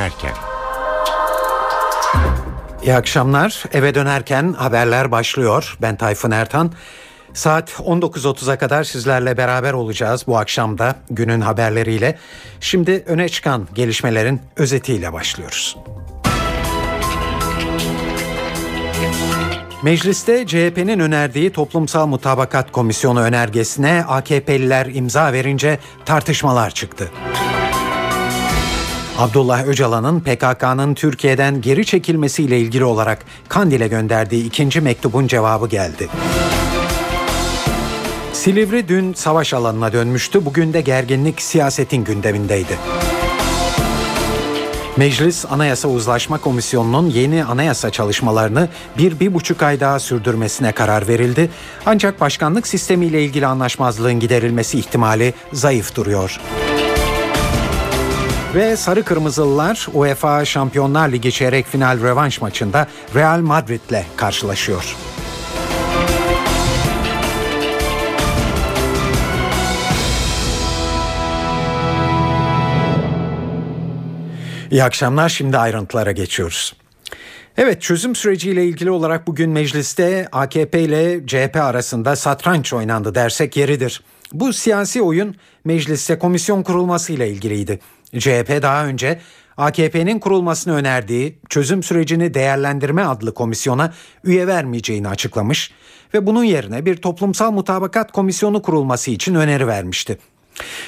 dönerken. İyi akşamlar. Eve dönerken haberler başlıyor. Ben Tayfun Ertan. Saat 19.30'a kadar sizlerle beraber olacağız bu akşamda günün haberleriyle. Şimdi öne çıkan gelişmelerin özetiyle başlıyoruz. Mecliste CHP'nin önerdiği Toplumsal Mutabakat Komisyonu önergesine AKP'liler imza verince tartışmalar çıktı. Abdullah Öcalan'ın PKK'nın Türkiye'den geri çekilmesiyle ilgili olarak Kandil'e gönderdiği ikinci mektubun cevabı geldi. Silivri dün savaş alanına dönmüştü. Bugün de gerginlik siyasetin gündemindeydi. Meclis Anayasa Uzlaşma Komisyonu'nun yeni anayasa çalışmalarını bir, bir buçuk ay daha sürdürmesine karar verildi. Ancak başkanlık sistemiyle ilgili anlaşmazlığın giderilmesi ihtimali zayıf duruyor. Ve Sarı Kırmızılılar UEFA Şampiyonlar Ligi çeyrek final rövanş maçında Real Madrid'le karşılaşıyor. İyi akşamlar. Şimdi ayrıntılara geçiyoruz. Evet çözüm süreciyle ilgili olarak bugün mecliste AKP ile CHP arasında satranç oynandı dersek yeridir. Bu siyasi oyun mecliste komisyon kurulması ile ilgiliydi. CHP daha önce AKP'nin kurulmasını önerdiği çözüm sürecini değerlendirme adlı komisyona üye vermeyeceğini açıklamış ve bunun yerine bir toplumsal mutabakat komisyonu kurulması için öneri vermişti.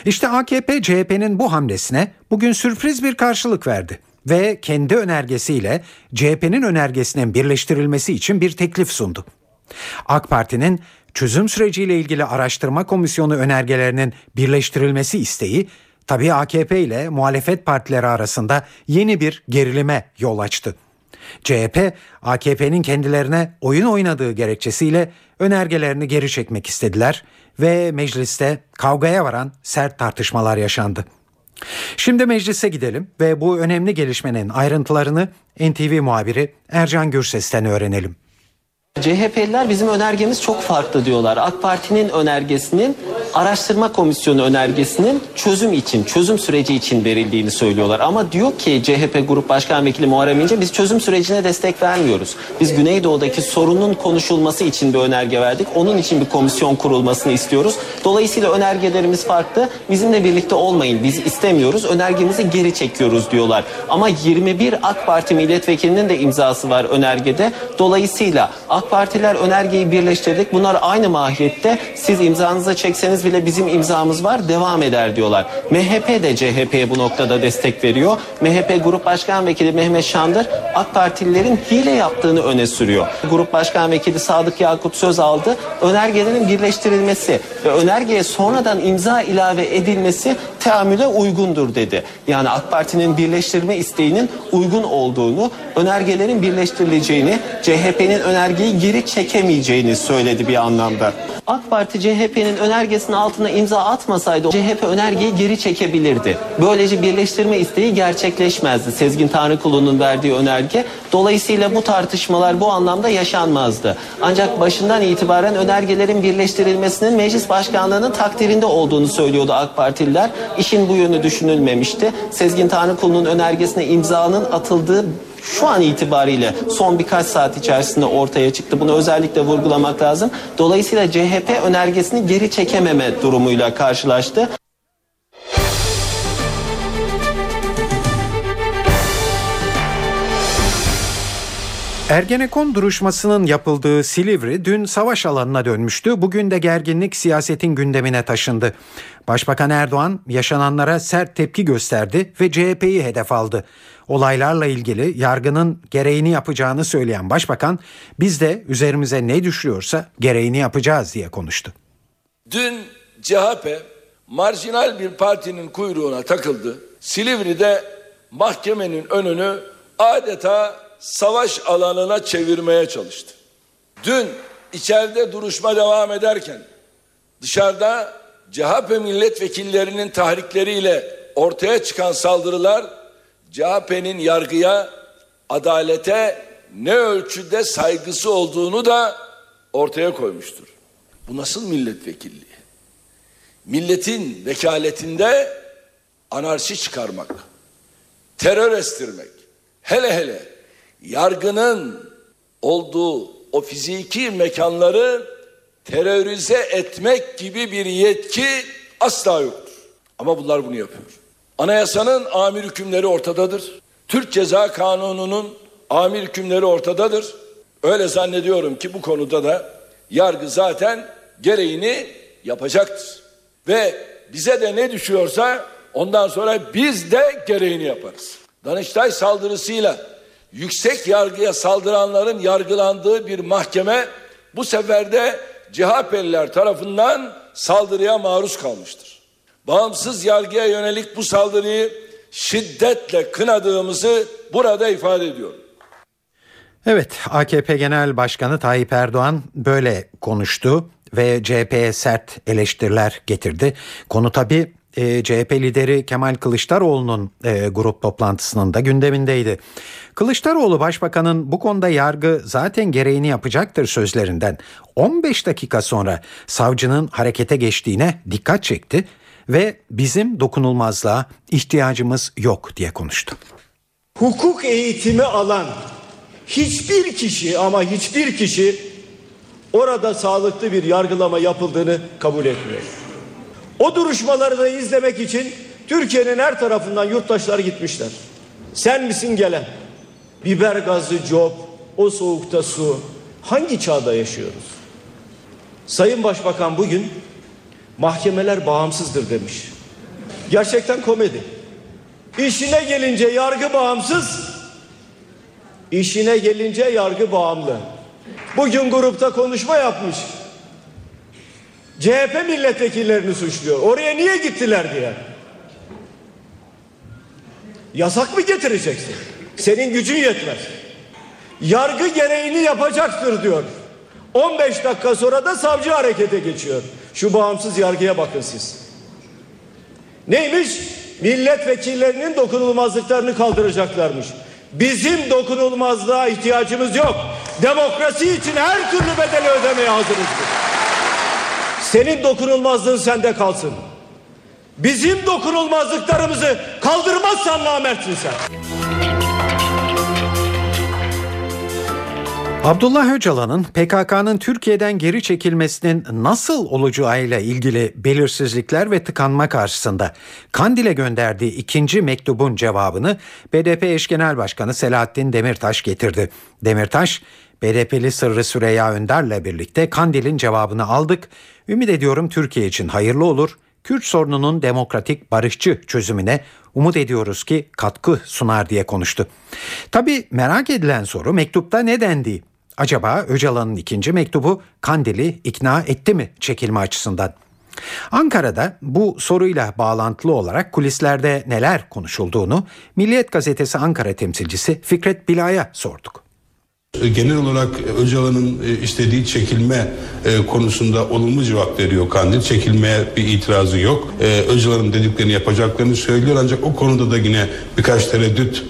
İşte AKP CHP'nin bu hamlesine bugün sürpriz bir karşılık verdi ve kendi önergesiyle CHP'nin önergesinin birleştirilmesi için bir teklif sundu. AK Parti'nin çözüm süreciyle ilgili araştırma komisyonu önergelerinin birleştirilmesi isteği tabii AKP ile muhalefet partileri arasında yeni bir gerilime yol açtı. CHP, AKP'nin kendilerine oyun oynadığı gerekçesiyle önergelerini geri çekmek istediler ve mecliste kavgaya varan sert tartışmalar yaşandı. Şimdi meclise gidelim ve bu önemli gelişmenin ayrıntılarını NTV muhabiri Ercan Gürses'ten öğrenelim. CHP'liler bizim önergemiz çok farklı diyorlar. AK Parti'nin önergesinin araştırma komisyonu önergesinin çözüm için, çözüm süreci için verildiğini söylüyorlar. Ama diyor ki CHP Grup Başkan Vekili Muharrem İnce biz çözüm sürecine destek vermiyoruz. Biz Güneydoğu'daki sorunun konuşulması için bir önerge verdik. Onun için bir komisyon kurulmasını istiyoruz. Dolayısıyla önergelerimiz farklı. Bizimle birlikte olmayın. Biz istemiyoruz. Önergemizi geri çekiyoruz diyorlar. Ama 21 AK Parti milletvekilinin de imzası var önergede. Dolayısıyla AK Partiler önergeyi birleştirdik. Bunlar aynı mahiyette. Siz imzanızı çekseniz bile bizim imzamız var. Devam eder diyorlar. MHP de CHP'ye bu noktada destek veriyor. MHP Grup Başkan Vekili Mehmet Şandır AK Partililerin hile yaptığını öne sürüyor. Grup Başkan Vekili Sadık Yakut söz aldı. Önergelerin birleştirilmesi ve önergeye sonradan imza ilave edilmesi teamüle uygundur dedi. Yani AK Parti'nin birleştirme isteğinin uygun olduğunu, önergelerin birleştirileceğini, CHP'nin önergeyi geri çekemeyeceğini söyledi bir anlamda. AK Parti CHP'nin önergesinin altına imza atmasaydı CHP önergeyi geri çekebilirdi. Böylece birleştirme isteği gerçekleşmezdi. Sezgin Tanrıkulu'nun verdiği önerge. Dolayısıyla bu tartışmalar bu anlamda yaşanmazdı. Ancak başından itibaren önergelerin birleştirilmesinin meclis başkanlığının takdirinde olduğunu söylüyordu AK Partililer. İşin bu yönü düşünülmemişti. Sezgin Tanrıkulu'nun önergesine imzanın atıldığı şu an itibariyle son birkaç saat içerisinde ortaya çıktı. Bunu özellikle vurgulamak lazım. Dolayısıyla CHP önergesini geri çekememe durumuyla karşılaştı. Ergenekon duruşmasının yapıldığı Silivri dün savaş alanına dönmüştü. Bugün de gerginlik siyasetin gündemine taşındı. Başbakan Erdoğan yaşananlara sert tepki gösterdi ve CHP'yi hedef aldı. Olaylarla ilgili yargının gereğini yapacağını söyleyen başbakan biz de üzerimize ne düşüyorsa gereğini yapacağız diye konuştu. Dün CHP marjinal bir partinin kuyruğuna takıldı. Silivri'de mahkemenin önünü adeta savaş alanına çevirmeye çalıştı. Dün içeride duruşma devam ederken dışarıda CHP milletvekillerinin tahrikleriyle ortaya çıkan saldırılar CHP'nin yargıya, adalete ne ölçüde saygısı olduğunu da ortaya koymuştur. Bu nasıl milletvekilliği? Milletin vekaletinde anarşi çıkarmak, terör estirmek, hele hele yargının olduğu o fiziki mekanları terörize etmek gibi bir yetki asla yoktur. Ama bunlar bunu yapıyor. Anayasanın amir hükümleri ortadadır. Türk Ceza Kanunu'nun amir hükümleri ortadadır. Öyle zannediyorum ki bu konuda da yargı zaten gereğini yapacaktır. Ve bize de ne düşüyorsa ondan sonra biz de gereğini yaparız. Danıştay saldırısıyla yüksek yargıya saldıranların yargılandığı bir mahkeme bu sefer de CHP'liler tarafından saldırıya maruz kalmıştır. Bağımsız yargıya yönelik bu saldırıyı şiddetle kınadığımızı burada ifade ediyorum. Evet AKP Genel Başkanı Tayyip Erdoğan böyle konuştu ve CHP'ye sert eleştiriler getirdi. Konu tabi e, CHP lideri Kemal Kılıçdaroğlu'nun e, grup toplantısının da gündemindeydi. Kılıçdaroğlu başbakanın bu konuda yargı zaten gereğini yapacaktır sözlerinden 15 dakika sonra savcının harekete geçtiğine dikkat çekti ve bizim dokunulmazlığa ihtiyacımız yok diye konuştu. Hukuk eğitimi alan hiçbir kişi ama hiçbir kişi orada sağlıklı bir yargılama yapıldığını kabul etmiyor. O duruşmaları da izlemek için Türkiye'nin her tarafından yurttaşlar gitmişler. Sen misin gelen? Biber gazı cop, o soğukta su. Hangi çağda yaşıyoruz? Sayın Başbakan bugün mahkemeler bağımsızdır demiş. Gerçekten komedi. İşine gelince yargı bağımsız, işine gelince yargı bağımlı. Bugün grupta konuşma yapmış. CHP milletvekillerini suçluyor. Oraya niye gittiler diye. Yasak mı getireceksin? Senin gücün yetmez. Yargı gereğini yapacaktır diyor. 15 dakika sonra da savcı harekete geçiyor. Şu bağımsız yargıya bakın siz. Neymiş? Milletvekillerinin dokunulmazlıklarını kaldıracaklarmış. Bizim dokunulmazlığa ihtiyacımız yok. Demokrasi için her türlü bedeli ödemeye hazırız. Senin dokunulmazlığın sende kalsın. Bizim dokunulmazlıklarımızı kaldırmazsan namertsin sen. Abdullah Öcalan'ın PKK'nın Türkiye'den geri çekilmesinin nasıl olacağıyla ilgili belirsizlikler ve tıkanma karşısında Kandil'e gönderdiği ikinci mektubun cevabını BDP eş genel başkanı Selahattin Demirtaş getirdi. Demirtaş, BDP'li Sırrı Süreyya Önder'le birlikte Kandil'in cevabını aldık. Ümit ediyorum Türkiye için hayırlı olur. Kürt sorununun demokratik barışçı çözümüne umut ediyoruz ki katkı sunar diye konuştu. Tabi merak edilen soru mektupta ne dendiği. Acaba Öcalan'ın ikinci mektubu Kandil'i ikna etti mi çekilme açısından? Ankara'da bu soruyla bağlantılı olarak kulislerde neler konuşulduğunu Milliyet Gazetesi Ankara temsilcisi Fikret Bila'ya sorduk. Genel olarak Öcalan'ın e, istediği çekilme e, konusunda olumlu cevap veriyor Kandil. Çekilmeye bir itirazı yok. E, Öcalan'ın dediklerini yapacaklarını söylüyor ancak o konuda da yine birkaç tereddüt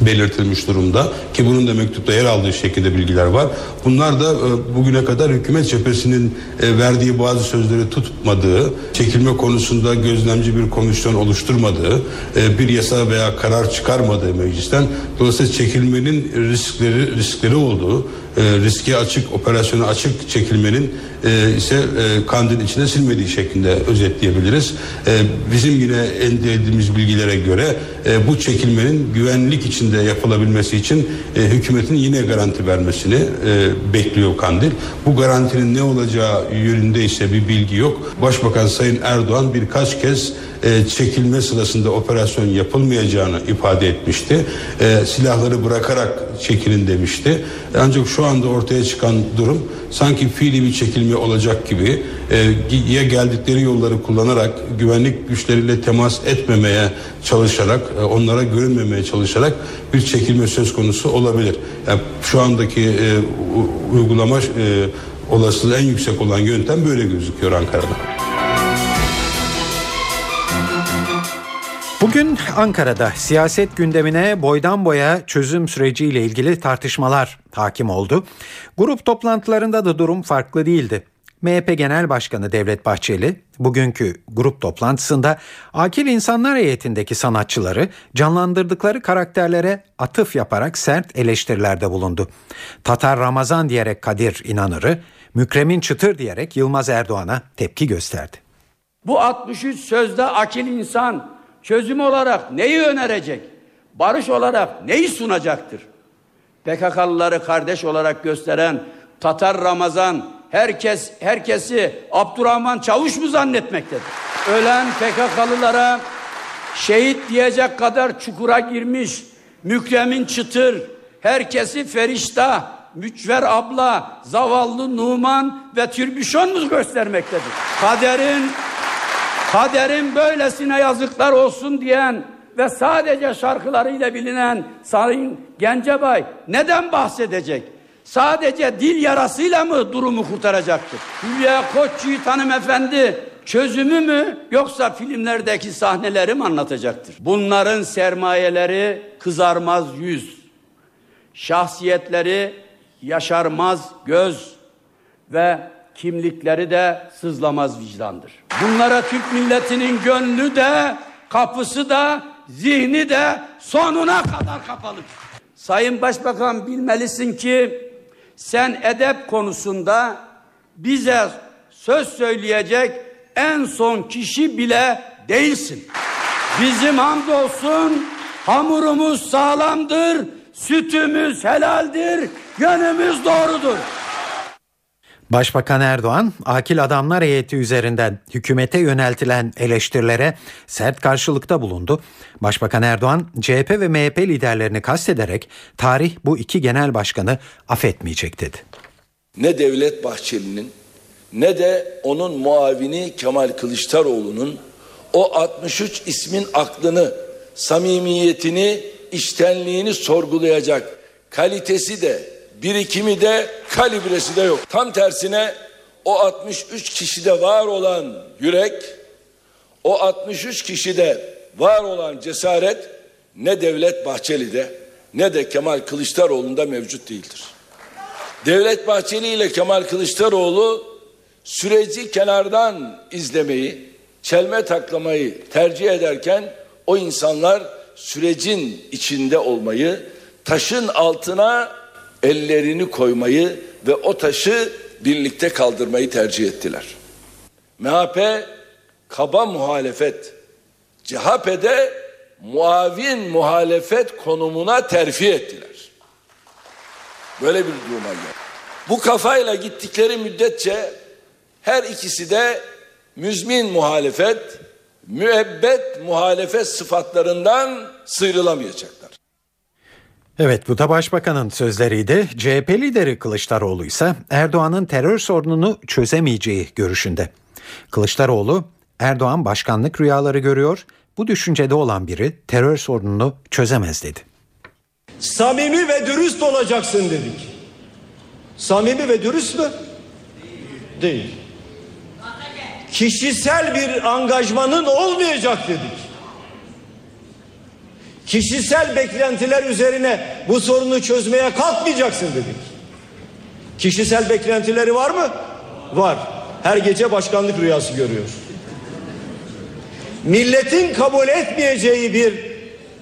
belirtilmiş durumda ki bunun da mektupta yer aldığı şekilde bilgiler var. Bunlar da e, bugüne kadar hükümet cephesinin e, verdiği bazı sözleri tutmadığı, çekilme konusunda gözlemci bir komisyon oluşturmadığı, e, bir yasa veya karar çıkarmadığı meclisten dolayısıyla çekilmenin riskleri riskleri olduğu, riske açık, operasyona açık çekilmenin ise kandil içine silmediği şeklinde özetleyebiliriz. Bizim yine elde ettiğimiz bilgilere göre bu çekilmenin güvenlik içinde yapılabilmesi için hükümetin yine garanti vermesini bekliyor Kandil. Bu garantinin ne olacağı yönünde ise bir bilgi yok. Başbakan Sayın Erdoğan birkaç kez e, çekilme sırasında operasyon yapılmayacağını ifade etmişti. E, silahları bırakarak çekilin demişti. Ancak şu anda ortaya çıkan durum sanki fiili bir çekilme olacak gibi e, ya geldikleri yolları kullanarak güvenlik güçleriyle temas etmemeye çalışarak e, onlara görünmemeye çalışarak bir çekilme söz konusu olabilir. Yani şu andaki e, uygulama e, olasılığı en yüksek olan yöntem böyle gözüküyor Ankara'da. Bugün Ankara'da siyaset gündemine boydan boya çözüm süreciyle ilgili tartışmalar hakim oldu. Grup toplantılarında da durum farklı değildi. MHP Genel Başkanı Devlet Bahçeli bugünkü grup toplantısında akil insanlar heyetindeki sanatçıları canlandırdıkları karakterlere atıf yaparak sert eleştirilerde bulundu. Tatar Ramazan diyerek Kadir İnanır'ı, Mükremin Çıtır diyerek Yılmaz Erdoğan'a tepki gösterdi. Bu 63 sözde akil insan çözüm olarak neyi önerecek? Barış olarak neyi sunacaktır? PKK'lıları kardeş olarak gösteren Tatar Ramazan herkes herkesi Abdurrahman Çavuş mu zannetmektedir? Ölen PKK'lılara şehit diyecek kadar çukura girmiş Mükremin Çıtır herkesi Ferişta, Mücver abla, zavallı Numan ve Türbüşon mu göstermektedir? Kaderin kaderin böylesine yazıklar olsun diyen ve sadece şarkılarıyla bilinen Sayın Gencebay neden bahsedecek? Sadece dil yarasıyla mı durumu kurtaracaktır? Hülya Koçyiğit hanımefendi çözümü mü yoksa filmlerdeki sahneleri mi anlatacaktır? Bunların sermayeleri kızarmaz yüz, şahsiyetleri yaşarmaz göz ve kimlikleri de sızlamaz vicdandır. Bunlara Türk milletinin gönlü de kapısı da zihni de sonuna kadar kapalı. Sayın Başbakan bilmelisin ki sen edep konusunda bize söz söyleyecek en son kişi bile değilsin. Bizim hamdolsun hamurumuz sağlamdır, sütümüz helaldir, yönümüz doğrudur. Başbakan Erdoğan, akil adamlar heyeti üzerinden hükümete yöneltilen eleştirilere sert karşılıkta bulundu. Başbakan Erdoğan, CHP ve MHP liderlerini kastederek tarih bu iki genel başkanı affetmeyecek dedi. Ne Devlet Bahçeli'nin ne de onun muavini Kemal Kılıçdaroğlu'nun o 63 ismin aklını, samimiyetini, iştenliğini sorgulayacak kalitesi de birikimi de kalibresi de yok. Tam tersine o 63 kişide var olan yürek, o 63 kişide var olan cesaret ne Devlet Bahçeli'de ne de Kemal Kılıçdaroğlu'nda mevcut değildir. Devlet Bahçeli ile Kemal Kılıçdaroğlu süreci kenardan izlemeyi, çelme taklamayı tercih ederken o insanlar sürecin içinde olmayı, taşın altına ellerini koymayı ve o taşı birlikte kaldırmayı tercih ettiler. MHP kaba muhalefet, CHP'de muavin muhalefet konumuna terfi ettiler. Böyle bir duruma geldi. Bu kafayla gittikleri müddetçe her ikisi de müzmin muhalefet, müebbet muhalefet sıfatlarından sıyrılamayacaklar. Evet bu da başbakanın sözleriydi. CHP lideri Kılıçdaroğlu ise Erdoğan'ın terör sorununu çözemeyeceği görüşünde. Kılıçdaroğlu Erdoğan başkanlık rüyaları görüyor. Bu düşüncede olan biri terör sorununu çözemez dedi. Samimi ve dürüst olacaksın dedik. Samimi ve dürüst mü? Değil. Kişisel bir angajmanın olmayacak dedik. Kişisel beklentiler üzerine bu sorunu çözmeye kalkmayacaksın dedik. Kişisel beklentileri var mı? Var. Her gece başkanlık rüyası görüyor. Milletin kabul etmeyeceği bir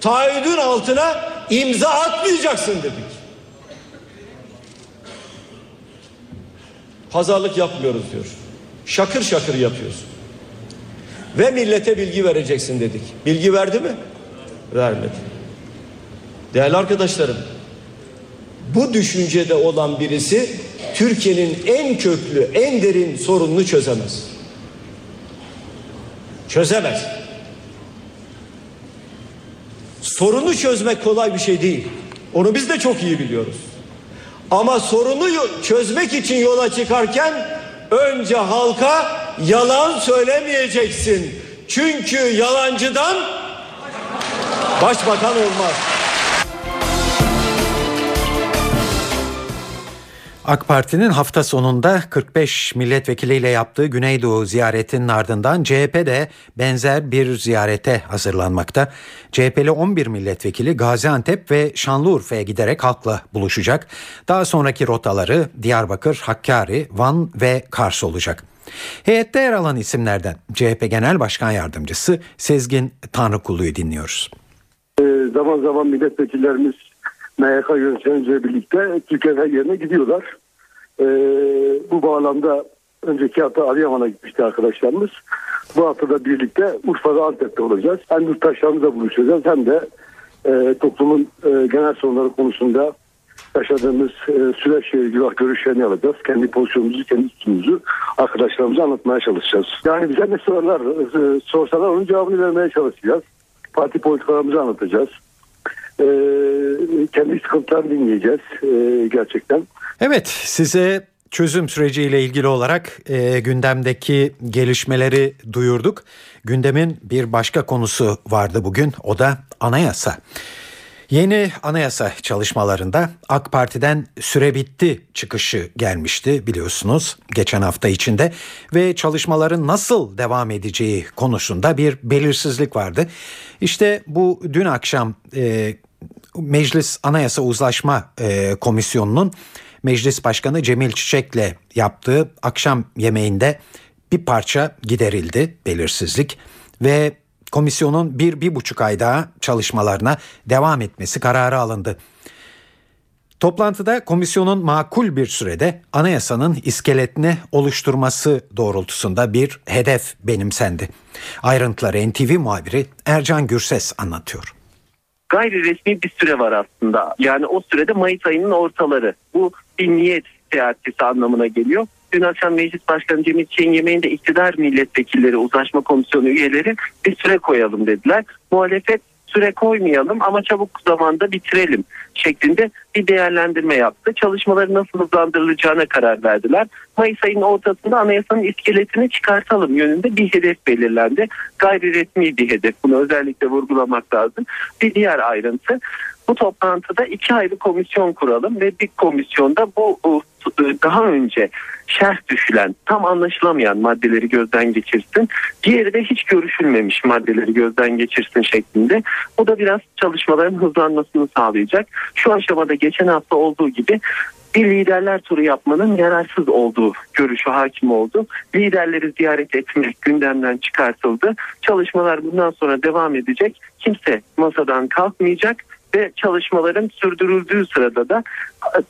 taahhüdün altına imza atmayacaksın dedik. Pazarlık yapmıyoruz diyor. Şakır şakır yapıyoruz. Ve millete bilgi vereceksin dedik. Bilgi verdi mi? Vermedi. Değerli arkadaşlarım, bu düşüncede olan birisi Türkiye'nin en köklü, en derin sorununu çözemez. Çözemez. Sorunu çözmek kolay bir şey değil. Onu biz de çok iyi biliyoruz. Ama sorunu çözmek için yola çıkarken önce halka yalan söylemeyeceksin. Çünkü yalancıdan başbakan olmaz. AK Parti'nin hafta sonunda 45 milletvekiliyle yaptığı Güneydoğu ziyaretinin ardından CHP de benzer bir ziyarete hazırlanmakta. CHP'li 11 milletvekili Gaziantep ve Şanlıurfa'ya giderek halkla buluşacak. Daha sonraki rotaları Diyarbakır, Hakkari, Van ve Kars olacak. Heyette yer alan isimlerden CHP Genel Başkan Yardımcısı Sezgin Tanrıkulu'yu dinliyoruz. Ee, zaman zaman milletvekillerimiz MYK yöneticileriyle birlikte Türkiye'nin her yerine gidiyorlar. Ee, bu bağlamda önceki hafta Adıyaman'a gitmişti arkadaşlarımız. Bu hafta da birlikte Urfa'da Antep'te olacağız. Hem yurttaşlarımızla buluşacağız hem de e, toplumun e, genel sorunları konusunda yaşadığımız e, süreçle ilgili görüşlerini alacağız. Kendi pozisyonumuzu, kendi tutumumuzu arkadaşlarımıza anlatmaya çalışacağız. Yani bize ne sorular sorsalar onun cevabını vermeye çalışacağız. Parti politikalarımızı anlatacağız. E, kendi sıkıntılarını dinleyeceğiz e, gerçekten. Evet size çözüm süreciyle ilgili olarak e, gündemdeki gelişmeleri duyurduk. Gündemin bir başka konusu vardı bugün o da anayasa. Yeni anayasa çalışmalarında AK Parti'den süre bitti çıkışı gelmişti biliyorsunuz geçen hafta içinde ve çalışmaların nasıl devam edeceği konusunda bir belirsizlik vardı. İşte bu dün akşam e, Meclis Anayasa Uzlaşma e, Komisyonu'nun Meclis Başkanı Cemil Çiçek'le yaptığı akşam yemeğinde bir parça giderildi belirsizlik ve komisyonun bir, bir buçuk ay daha çalışmalarına devam etmesi kararı alındı. Toplantıda komisyonun makul bir sürede anayasanın iskeletini oluşturması doğrultusunda bir hedef benimsendi. Ayrıntıları NTV muhabiri Ercan Gürses anlatıyor gayri resmi bir süre var aslında. Yani o sürede Mayıs ayının ortaları. Bu bir niyet seyahatçisi anlamına geliyor. Dün akşam Meclis Başkanı Cemil Çiğ'in yemeğinde iktidar milletvekilleri, uzlaşma komisyonu üyeleri bir süre koyalım dediler. Muhalefet süre koymayalım ama çabuk zamanda bitirelim şeklinde bir değerlendirme yaptı. Çalışmaları nasıl hızlandırılacağına karar verdiler. Mayıs ayının ortasında anayasanın iskeletini çıkartalım yönünde bir hedef belirlendi. Gayri resmi bir hedef. Bunu özellikle vurgulamak lazım. Bir diğer ayrıntı bu toplantıda iki ayrı komisyon kuralım ve bir komisyonda bu, bu daha önce şerh düşülen tam anlaşılamayan maddeleri gözden geçirsin. Diğeri de hiç görüşülmemiş maddeleri gözden geçirsin şeklinde. Bu da biraz çalışmaların hızlanmasını sağlayacak. Şu aşamada geçen hafta olduğu gibi bir liderler turu yapmanın yararsız olduğu görüşü hakim oldu. Liderleri ziyaret etmek gündemden çıkartıldı. Çalışmalar bundan sonra devam edecek. Kimse masadan kalkmayacak ve çalışmaların sürdürüldüğü sırada da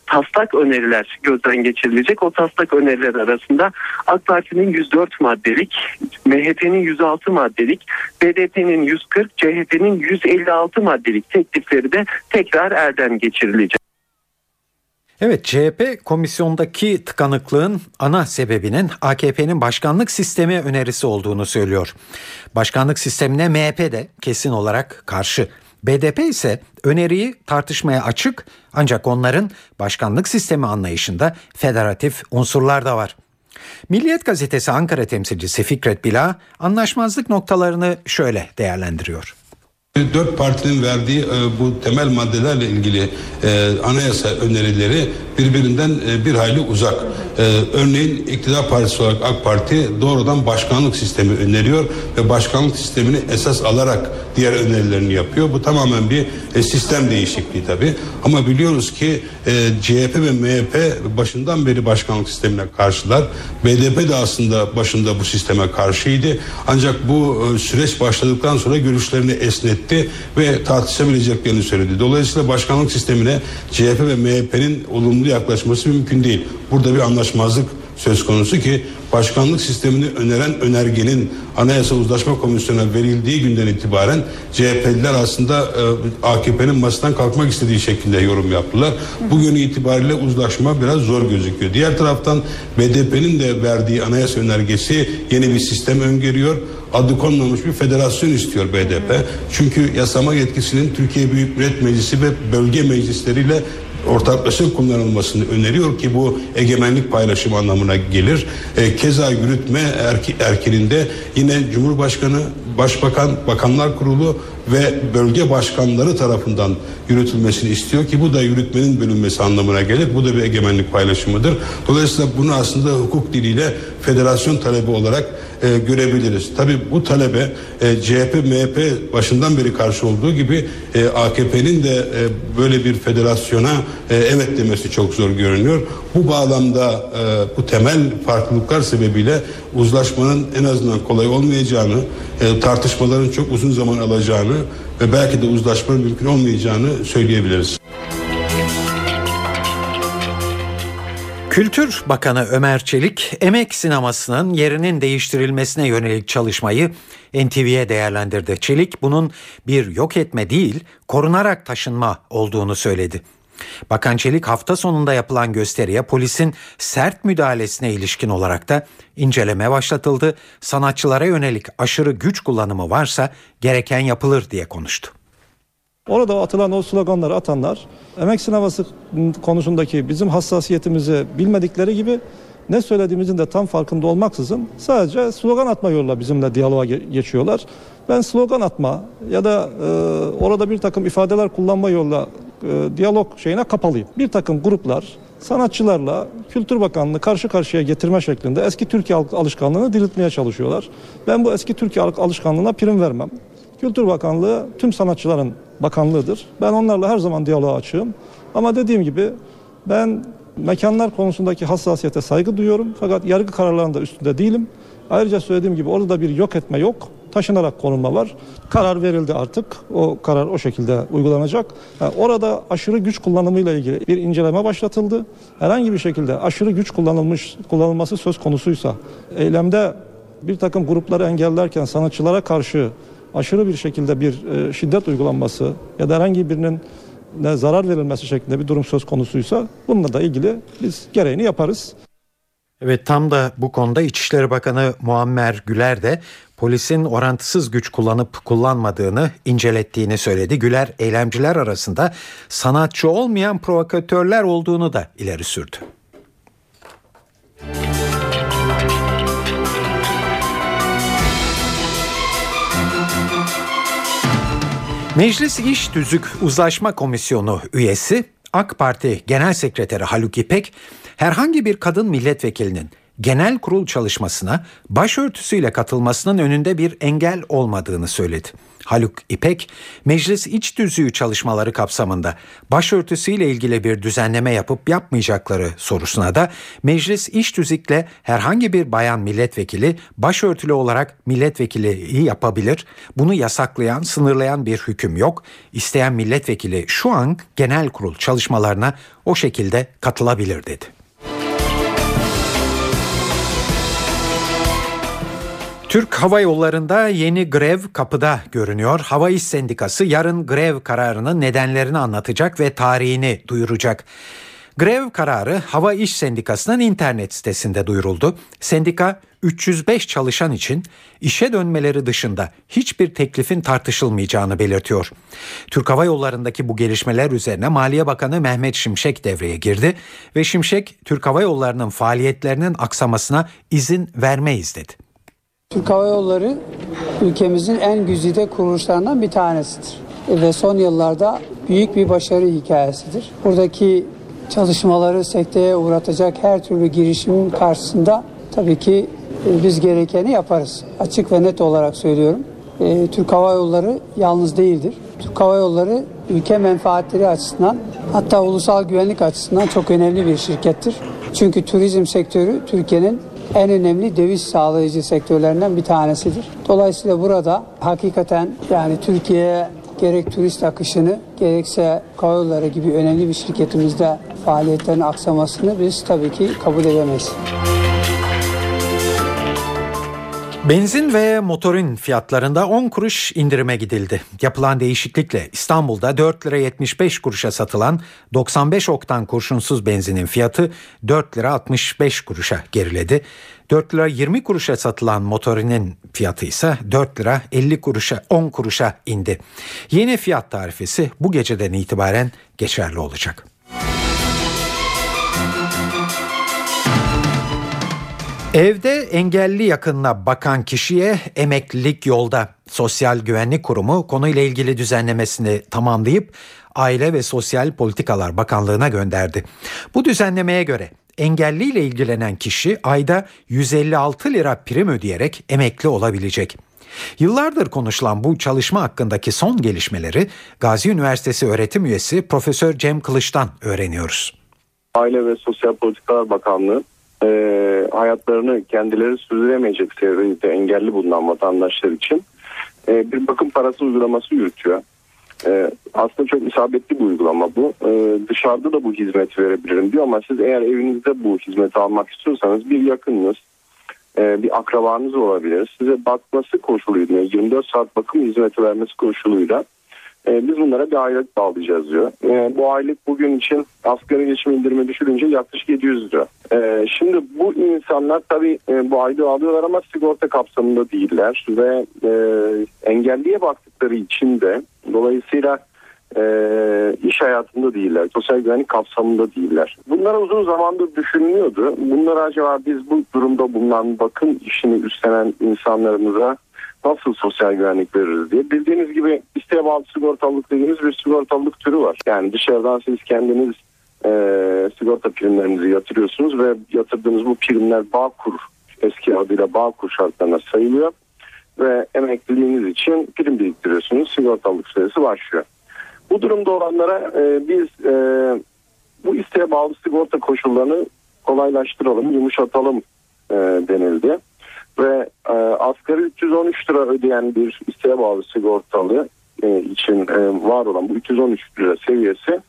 taslak öneriler gözden geçirilecek. O taslak öneriler arasında AK Parti'nin 104 maddelik, MHP'nin 106 maddelik, BDP'nin 140, CHP'nin 156 maddelik teklifleri de tekrar elden geçirilecek. Evet CHP komisyondaki tıkanıklığın ana sebebinin AKP'nin başkanlık sistemi önerisi olduğunu söylüyor. Başkanlık sistemine MHP de kesin olarak karşı. BDP ise öneriyi tartışmaya açık ancak onların başkanlık sistemi anlayışında federatif unsurlar da var. Milliyet gazetesi Ankara temsilcisi Fikret Bila anlaşmazlık noktalarını şöyle değerlendiriyor. Dört partinin verdiği e, bu temel maddelerle ilgili e, anayasa önerileri birbirinden e, bir hayli uzak. E, örneğin iktidar partisi olarak AK Parti doğrudan başkanlık sistemi öneriyor ve başkanlık sistemini esas alarak diğer önerilerini yapıyor. Bu tamamen bir e, sistem değişikliği tabi. Ama biliyoruz ki e, CHP ve MHP başından beri başkanlık sistemine karşılar. BDP de aslında başında bu sisteme karşıydı. Ancak bu e, süreç başladıktan sonra görüşlerini esnetti ve tartışabileceklerini söyledi. Dolayısıyla başkanlık sistemine CHP ve MHP'nin olumlu yaklaşması mümkün değil. Burada bir anlaşmazlık söz konusu ki başkanlık sistemini öneren önergenin Anayasa Uzlaşma Komisyonu'na verildiği günden itibaren CHP'liler aslında e, AKP'nin masadan kalkmak istediği şekilde yorum yaptılar. Bugün itibariyle uzlaşma biraz zor gözüküyor. Diğer taraftan BDP'nin de verdiği anayasa önergesi yeni bir sistem öngörüyor adı konmamış bir federasyon istiyor BDP. Çünkü yasama yetkisinin Türkiye Büyük Millet Meclisi ve bölge meclisleriyle ortaklaşa kullanılmasını öneriyor ki bu egemenlik paylaşımı anlamına gelir. E, keza yürütme erki, erkininde yine Cumhurbaşkanı, Başbakan, Bakanlar Kurulu ve bölge başkanları tarafından yürütülmesini istiyor ki bu da yürütmenin bölünmesi anlamına gelir. Bu da bir egemenlik paylaşımıdır. Dolayısıyla bunu aslında hukuk diliyle federasyon talebi olarak e, görebiliriz. Tabii bu talebe e, CHP, MHP başından beri karşı olduğu gibi e, AKP'nin de e, böyle bir federasyona e, evet demesi çok zor görünüyor. Bu bağlamda e, bu temel farklılıklar sebebiyle uzlaşmanın en azından kolay olmayacağını, e, tartışmaların çok uzun zaman alacağını ve belki de uzlaşmanın mümkün olmayacağını söyleyebiliriz. Kültür Bakanı Ömer Çelik, emek sinemasının yerinin değiştirilmesine yönelik çalışmayı NTV'ye değerlendirdi. Çelik bunun bir yok etme değil, korunarak taşınma olduğunu söyledi. Bakan Çelik hafta sonunda yapılan gösteriye polisin sert müdahalesine ilişkin olarak da inceleme başlatıldı. Sanatçılara yönelik aşırı güç kullanımı varsa gereken yapılır diye konuştu. Orada atılan o sloganları atanlar emek sineması konusundaki bizim hassasiyetimizi bilmedikleri gibi ne söylediğimizin de tam farkında olmaksızın sadece slogan atma yoluyla bizimle diyaloğa geçiyorlar. Ben slogan atma ya da e, orada bir takım ifadeler kullanma yoluyla e, diyalog şeyine kapalıyım. Bir takım gruplar sanatçılarla Kültür Bakanlığı karşı karşıya getirme şeklinde eski Türkiye alışkanlığını diriltmeye çalışıyorlar. Ben bu eski Türkiye alışkanlığına prim vermem. Kültür Bakanlığı tüm sanatçıların bakanlığıdır. Ben onlarla her zaman diyaloğa açığım. Ama dediğim gibi ben mekanlar konusundaki hassasiyete saygı duyuyorum. Fakat yargı kararlarında üstünde değilim. Ayrıca söylediğim gibi orada bir yok etme yok. Taşınarak konulma var. Karar verildi artık. O karar o şekilde uygulanacak. Yani orada aşırı güç kullanımıyla ilgili bir inceleme başlatıldı. Herhangi bir şekilde aşırı güç kullanılmış kullanılması söz konusuysa eylemde bir takım grupları engellerken sanatçılara karşı aşırı bir şekilde bir e, şiddet uygulanması ya da herhangi birinin ne zarar verilmesi şeklinde bir durum söz konusuysa bununla da ilgili biz gereğini yaparız. Evet tam da bu konuda İçişleri Bakanı Muammer Güler de polisin orantısız güç kullanıp kullanmadığını incelettiğini söyledi. Güler eylemciler arasında sanatçı olmayan provokatörler olduğunu da ileri sürdü. Meclis İş Tüzük Uzlaşma Komisyonu üyesi AK Parti Genel Sekreteri Haluk İpek herhangi bir kadın milletvekilinin genel kurul çalışmasına başörtüsüyle katılmasının önünde bir engel olmadığını söyledi. Haluk İpek, meclis iç düzüğü çalışmaları kapsamında başörtüsüyle ilgili bir düzenleme yapıp yapmayacakları sorusuna da meclis iç düzükle herhangi bir bayan milletvekili başörtülü olarak milletvekili yapabilir. Bunu yasaklayan, sınırlayan bir hüküm yok. İsteyen milletvekili şu an genel kurul çalışmalarına o şekilde katılabilir dedi. Türk Hava Yolları'nda yeni grev kapıda görünüyor. Hava İş Sendikası yarın grev kararının nedenlerini anlatacak ve tarihini duyuracak. Grev kararı Hava İş Sendikası'nın internet sitesinde duyuruldu. Sendika 305 çalışan için işe dönmeleri dışında hiçbir teklifin tartışılmayacağını belirtiyor. Türk Hava Yolları'ndaki bu gelişmeler üzerine Maliye Bakanı Mehmet Şimşek devreye girdi ve Şimşek Türk Hava Yolları'nın faaliyetlerinin aksamasına izin vermeyiz dedi. Türk Hava Yolları ülkemizin en güzide kuruluşlarından bir tanesidir. Ve son yıllarda büyük bir başarı hikayesidir. Buradaki çalışmaları sekteye uğratacak her türlü girişimin karşısında tabii ki e, biz gerekeni yaparız. Açık ve net olarak söylüyorum. E, Türk Hava Yolları yalnız değildir. Türk Hava Yolları ülke menfaatleri açısından hatta ulusal güvenlik açısından çok önemli bir şirkettir. Çünkü turizm sektörü Türkiye'nin en önemli döviz sağlayıcı sektörlerinden bir tanesidir. Dolayısıyla burada hakikaten yani Türkiye'ye gerek turist akışını gerekse karayolları gibi önemli bir şirketimizde faaliyetlerin aksamasını biz tabii ki kabul edemeyiz. Benzin ve motorin fiyatlarında 10 kuruş indirime gidildi. Yapılan değişiklikle İstanbul'da 4 lira 75 kuruşa satılan 95 oktan kurşunsuz benzinin fiyatı 4 lira 65 kuruşa geriledi. 4 lira 20 kuruşa satılan motorinin fiyatı ise 4 lira 50 kuruşa 10 kuruşa indi. Yeni fiyat tarifesi bu geceden itibaren geçerli olacak. Evde engelli yakınına bakan kişiye emeklilik yolda. Sosyal Güvenlik Kurumu konuyla ilgili düzenlemesini tamamlayıp Aile ve Sosyal Politikalar Bakanlığı'na gönderdi. Bu düzenlemeye göre engelliyle ilgilenen kişi ayda 156 lira prim ödeyerek emekli olabilecek. Yıllardır konuşulan bu çalışma hakkındaki son gelişmeleri Gazi Üniversitesi öğretim üyesi Profesör Cem Kılıç'tan öğreniyoruz. Aile ve Sosyal Politikalar Bakanlığı e, hayatlarını kendileri sürdüremeyecek seviyede engelli bulunan vatandaşlar için e, bir bakım parası uygulaması yürütüyor. E, aslında çok isabetli bir uygulama bu. E, dışarıda da bu hizmet verebilirim diyor ama siz eğer evinizde bu hizmeti almak istiyorsanız bir yakınınız, e, bir akrabanız olabilir. Size bakması koşuluyla 24 saat bakım hizmeti vermesi koşuluyla e, biz bunlara bir aylık bağlayacağız diyor. E, bu aylık bugün için asgari geçim indirimi düşürünce yaklaşık 700 lira. E, şimdi bu insanlar tabii e, bu aylığı alıyorlar ama sigorta kapsamında değiller ve e, engelliye baktıkları için de dolayısıyla e, iş hayatında değiller. Sosyal güvenlik kapsamında değiller. Bunlar uzun zamandır düşünülüyordu. Bunlar acaba biz bu durumda bulunan bakım işini üstlenen insanlarımıza nasıl sosyal güvenlik veririz diye. Bildiğiniz gibi isteğe bağlı sigortalılık dediğimiz bir sigortalılık türü var. Yani dışarıdan siz kendiniz e, sigorta primlerinizi yatırıyorsunuz ve yatırdığınız bu primler Bağkur eski adıyla Bağkur şartlarına sayılıyor ve emekliliğiniz için prim biriktiriyorsunuz. Sigortalılık süresi başlıyor. Bu durumda olanlara e, biz e, bu isteğe bağlı sigorta koşullarını kolaylaştıralım, yumuşatalım e, denildi. Ve e, asgari 313 lira ödeyen bir isteğe bağlı sigortalı e, için e, var olan bu 313 lira seviyesi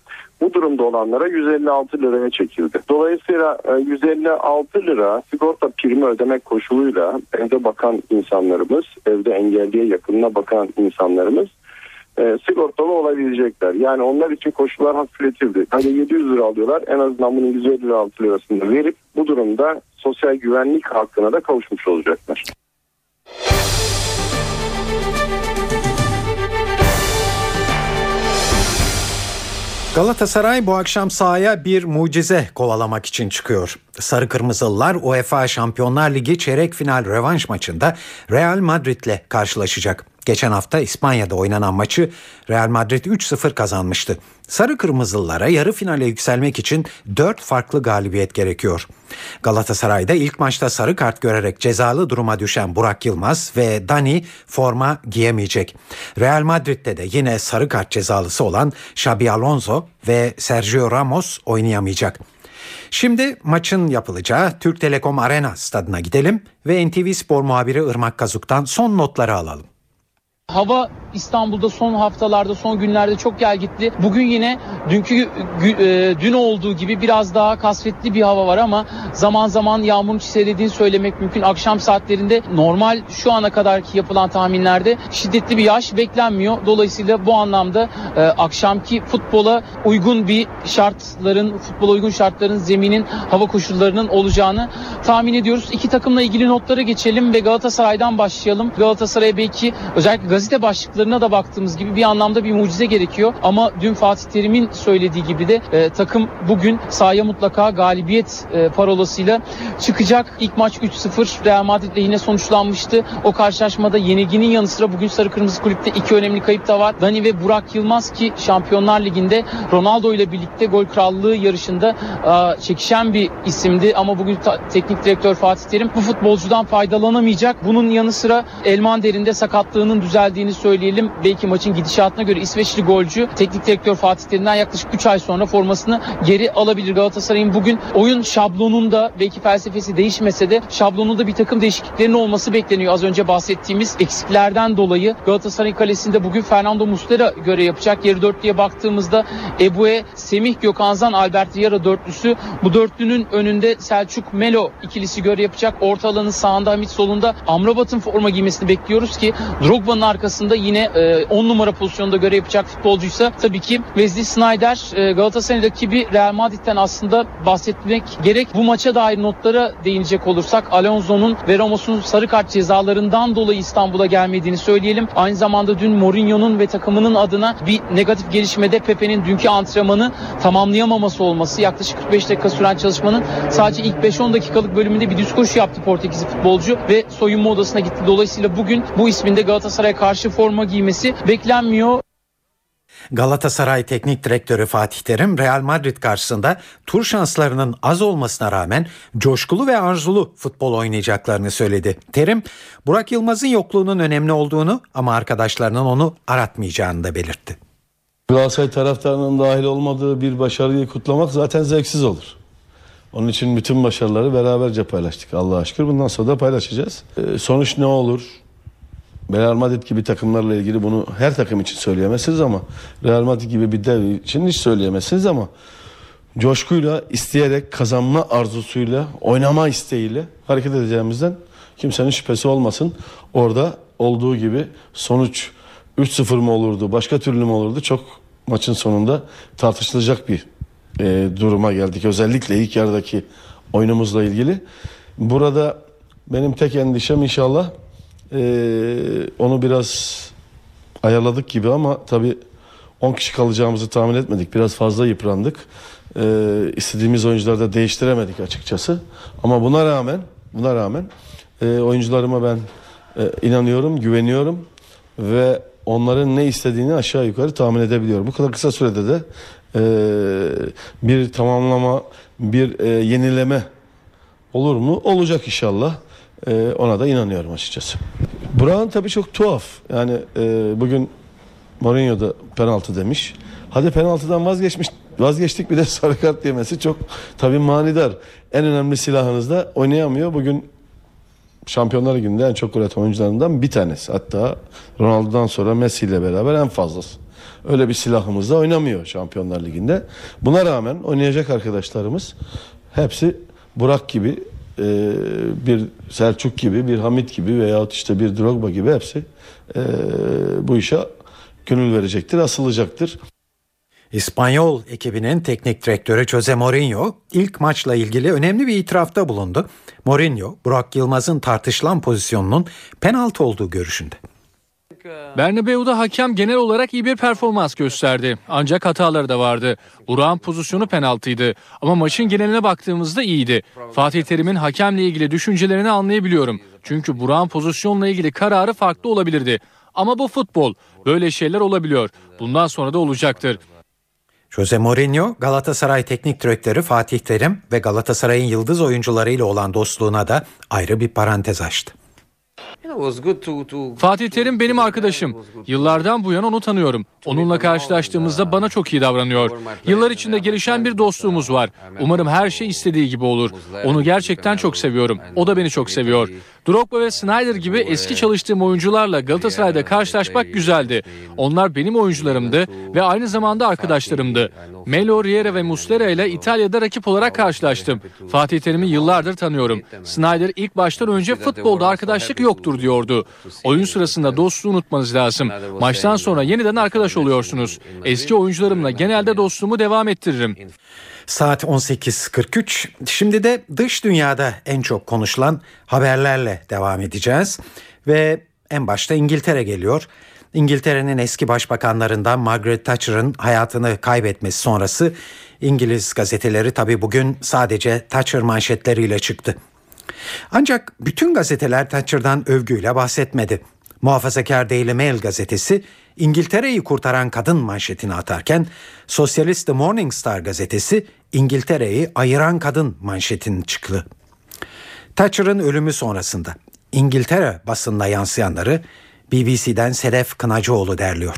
bu durumda olanlara 156 liraya çekildi. Dolayısıyla e, 156 lira sigorta primi ödemek koşuluyla evde bakan insanlarımız, evde engelliye yakınına bakan insanlarımız e, sigortalı olabilecekler. Yani onlar için koşullar hafifletildi. Hani 700 lira alıyorlar en azından bunun 156 lirasını verip bu durumda sosyal güvenlik hakkına da kavuşmuş olacaklar. Galatasaray bu akşam sahaya bir mucize kovalamak için çıkıyor. Sarı Kırmızılılar UEFA Şampiyonlar Ligi çeyrek final rövanş maçında Real Madrid'le karşılaşacak. Geçen hafta İspanya'da oynanan maçı Real Madrid 3-0 kazanmıştı. Sarı Kırmızılılara yarı finale yükselmek için 4 farklı galibiyet gerekiyor. Galatasaray'da ilk maçta sarı kart görerek cezalı duruma düşen Burak Yılmaz ve Dani forma giyemeyecek. Real Madrid'de de yine sarı kart cezalısı olan Xabi Alonso ve Sergio Ramos oynayamayacak. Şimdi maçın yapılacağı Türk Telekom Arena stadına gidelim ve NTV Spor muhabiri Irmak Kazuk'tan son notları alalım. Hava İstanbul'da son haftalarda, son günlerde çok gelgitli. Bugün yine dünkü e, dün olduğu gibi biraz daha kasvetli bir hava var ama zaman zaman yağmurun çiselediğini söylemek mümkün. Akşam saatlerinde normal şu ana kadarki yapılan tahminlerde şiddetli bir yağış beklenmiyor. Dolayısıyla bu anlamda e, akşamki futbola uygun bir şartların, futbola uygun şartların zeminin, hava koşullarının olacağını tahmin ediyoruz. İki takımla ilgili notlara geçelim ve Galatasaray'dan başlayalım. Galatasaray'a belki özellikle gazete başlıklarına da baktığımız gibi bir anlamda bir mucize gerekiyor. Ama dün Fatih Terim'in söylediği gibi de e, takım bugün sahaya mutlaka galibiyet e, parolasıyla çıkacak. İlk maç 3-0 Real Madrid lehine sonuçlanmıştı. O karşılaşmada yenilginin yanı sıra bugün Sarı Kırmızı Kulüp'te iki önemli kayıp da var. Dani ve Burak Yılmaz ki Şampiyonlar Ligi'nde Ronaldo ile birlikte gol krallığı yarışında e, çekişen bir isimdi. Ama bugün ta, teknik direktör Fatih Terim bu futbolcudan faydalanamayacak. Bunun yanı sıra Elmander'in de sakatlığının düzeldiğini söyleyelim. Belki maçın gidişatına göre İsveçli golcü teknik direktör Fatih Terim'den yaklaşık 3 ay sonra formasını geri alabilir. Galatasaray'ın bugün oyun şablonunda belki felsefesi değişmese de şablonunda bir takım değişikliklerin olması bekleniyor. Az önce bahsettiğimiz eksiklerden dolayı Galatasaray kalesinde bugün Fernando Muslera göre yapacak. Yarı dörtlüye baktığımızda Ebue, Semih Gökhanzan, Albert Yara dörtlüsü. Bu dörtlünün önünde Selçuk Melo ikilisi göre yapacak. Orta alanın sağında Hamit solunda Amrabat'ın forma giymesini bekliyoruz ki Drogba'nın arkasında yine 10 numara pozisyonda görev yapacak futbolcuysa tabii ki Wesley Snyder e, Galatasaray'ın rakibi Real Madrid'den aslında bahsetmek gerek. Bu maça dair notlara değinecek olursak Alonso'nun ve Ramos'un sarı kart cezalarından dolayı İstanbul'a gelmediğini söyleyelim. Aynı zamanda dün Mourinho'nun ve takımının adına bir negatif gelişmede Pepe'nin dünkü antrenmanı tamamlayamaması olması yaklaşık 45 dakika süren çalışmanın sadece ilk 5-10 dakikalık bölümünde bir düz koşu yaptı Portekizli futbolcu ve soyunma odasına gitti. Dolayısıyla bugün bu isminde Galatasaray'a karşı forma giymesi beklenmiyor. Galatasaray Teknik Direktörü Fatih Terim Real Madrid karşısında tur şanslarının az olmasına rağmen coşkulu ve arzulu futbol oynayacaklarını söyledi. Terim, Burak Yılmaz'ın yokluğunun önemli olduğunu ama arkadaşlarının onu aratmayacağını da belirtti. Galatasaray taraftarının dahil olmadığı bir başarıyı kutlamak zaten zevksiz olur. Onun için bütün başarıları beraberce paylaştık Allah'a şükür. Bundan sonra da paylaşacağız. Ee, sonuç ne olur? Real Madrid gibi takımlarla ilgili bunu her takım için söyleyemezsiniz ama Real Madrid gibi bir dev için hiç söyleyemezsiniz ama coşkuyla, isteyerek, kazanma arzusuyla, oynama isteğiyle hareket edeceğimizden kimsenin şüphesi olmasın. Orada olduğu gibi sonuç 3-0 mı olurdu, başka türlü mü olurdu çok maçın sonunda tartışılacak bir e, duruma geldik. Özellikle ilk yarıdaki oyunumuzla ilgili. Burada benim tek endişem inşallah ee, onu biraz ayarladık gibi ama tabii 10 kişi kalacağımızı tahmin etmedik. Biraz fazla yıprandık. Ee, istediğimiz oyuncuları da değiştiremedik açıkçası. Ama buna rağmen buna rağmen e, oyuncularıma ben e, inanıyorum, güveniyorum ve onların ne istediğini aşağı yukarı tahmin edebiliyorum. Bu kadar kısa sürede de e, bir tamamlama, bir e, yenileme olur mu? Olacak inşallah. E, ona da inanıyorum açıkçası. Burak'ın tabii çok tuhaf. Yani e, bugün Mourinho da penaltı demiş. Hadi penaltıdan vazgeçmiş vazgeçtik bir de sarı kart yemesi çok tabii manidar. En önemli silahınızda oynayamıyor. Bugün Şampiyonlar Ligi'nde en çok gol atan oyuncularından bir tanesi. Hatta Ronaldo'dan sonra Messi ile beraber en fazlası. Öyle bir silahımızda oynamıyor Şampiyonlar Ligi'nde. Buna rağmen oynayacak arkadaşlarımız hepsi Burak gibi e, bir Selçuk gibi, bir Hamit gibi veyahut işte bir Drogba gibi hepsi e, bu işe gönül verecektir, asılacaktır. İspanyol ekibinin teknik direktörü Jose Mourinho ilk maçla ilgili önemli bir itirafta bulundu. Mourinho, Burak Yılmaz'ın tartışılan pozisyonunun penaltı olduğu görüşünde. Bernabeu'da hakem genel olarak iyi bir performans gösterdi. Ancak hataları da vardı. Burak'ın pozisyonu penaltıydı. Ama maçın geneline baktığımızda iyiydi. Fatih Terim'in hakemle ilgili düşüncelerini anlayabiliyorum. Çünkü Burak'ın pozisyonla ilgili kararı farklı olabilirdi. Ama bu futbol. Böyle şeyler olabiliyor. Bundan sonra da olacaktır. Jose Mourinho, Galatasaray Teknik Direktörü Fatih Terim ve Galatasaray'ın yıldız oyuncularıyla olan dostluğuna da ayrı bir parantez açtı. Fatih Terim benim arkadaşım. Yıllardan bu yana onu tanıyorum. Onunla karşılaştığımızda bana çok iyi davranıyor. Yıllar içinde gelişen bir dostluğumuz var. Umarım her şey istediği gibi olur. Onu gerçekten çok seviyorum. O da beni çok seviyor. Drogba ve Snyder gibi eski çalıştığım oyuncularla Galatasaray'da karşılaşmak güzeldi. Onlar benim oyuncularımdı ve aynı zamanda arkadaşlarımdı. Melo, Riera ve Muslera ile İtalya'da rakip olarak karşılaştım. Fatih Terim'i yıllardır tanıyorum. Snyder ilk baştan önce futbolda arkadaşlık yoktur diyordu. Oyun sırasında dostluğu unutmanız lazım. Maçtan sonra yeniden arkadaş oluyorsunuz. Eski oyuncularımla genelde dostluğumu devam ettiririm. Saat 18.43. Şimdi de dış dünyada en çok konuşulan haberlerle devam edeceğiz. Ve en başta İngiltere geliyor. İngiltere'nin eski başbakanlarından Margaret Thatcher'ın hayatını kaybetmesi sonrası İngiliz gazeteleri tabi bugün sadece Thatcher manşetleriyle çıktı. Ancak bütün gazeteler Thatcher'dan övgüyle bahsetmedi. Muhafazakar Daily Mail gazetesi İngiltere'yi kurtaran kadın manşetini atarken Sosyalist The Morning Star gazetesi İngiltere'yi ayıran kadın manşetini çıktı. Thatcher'ın ölümü sonrasında İngiltere basınına yansıyanları BBC'den Sedef Kınacıoğlu derliyor.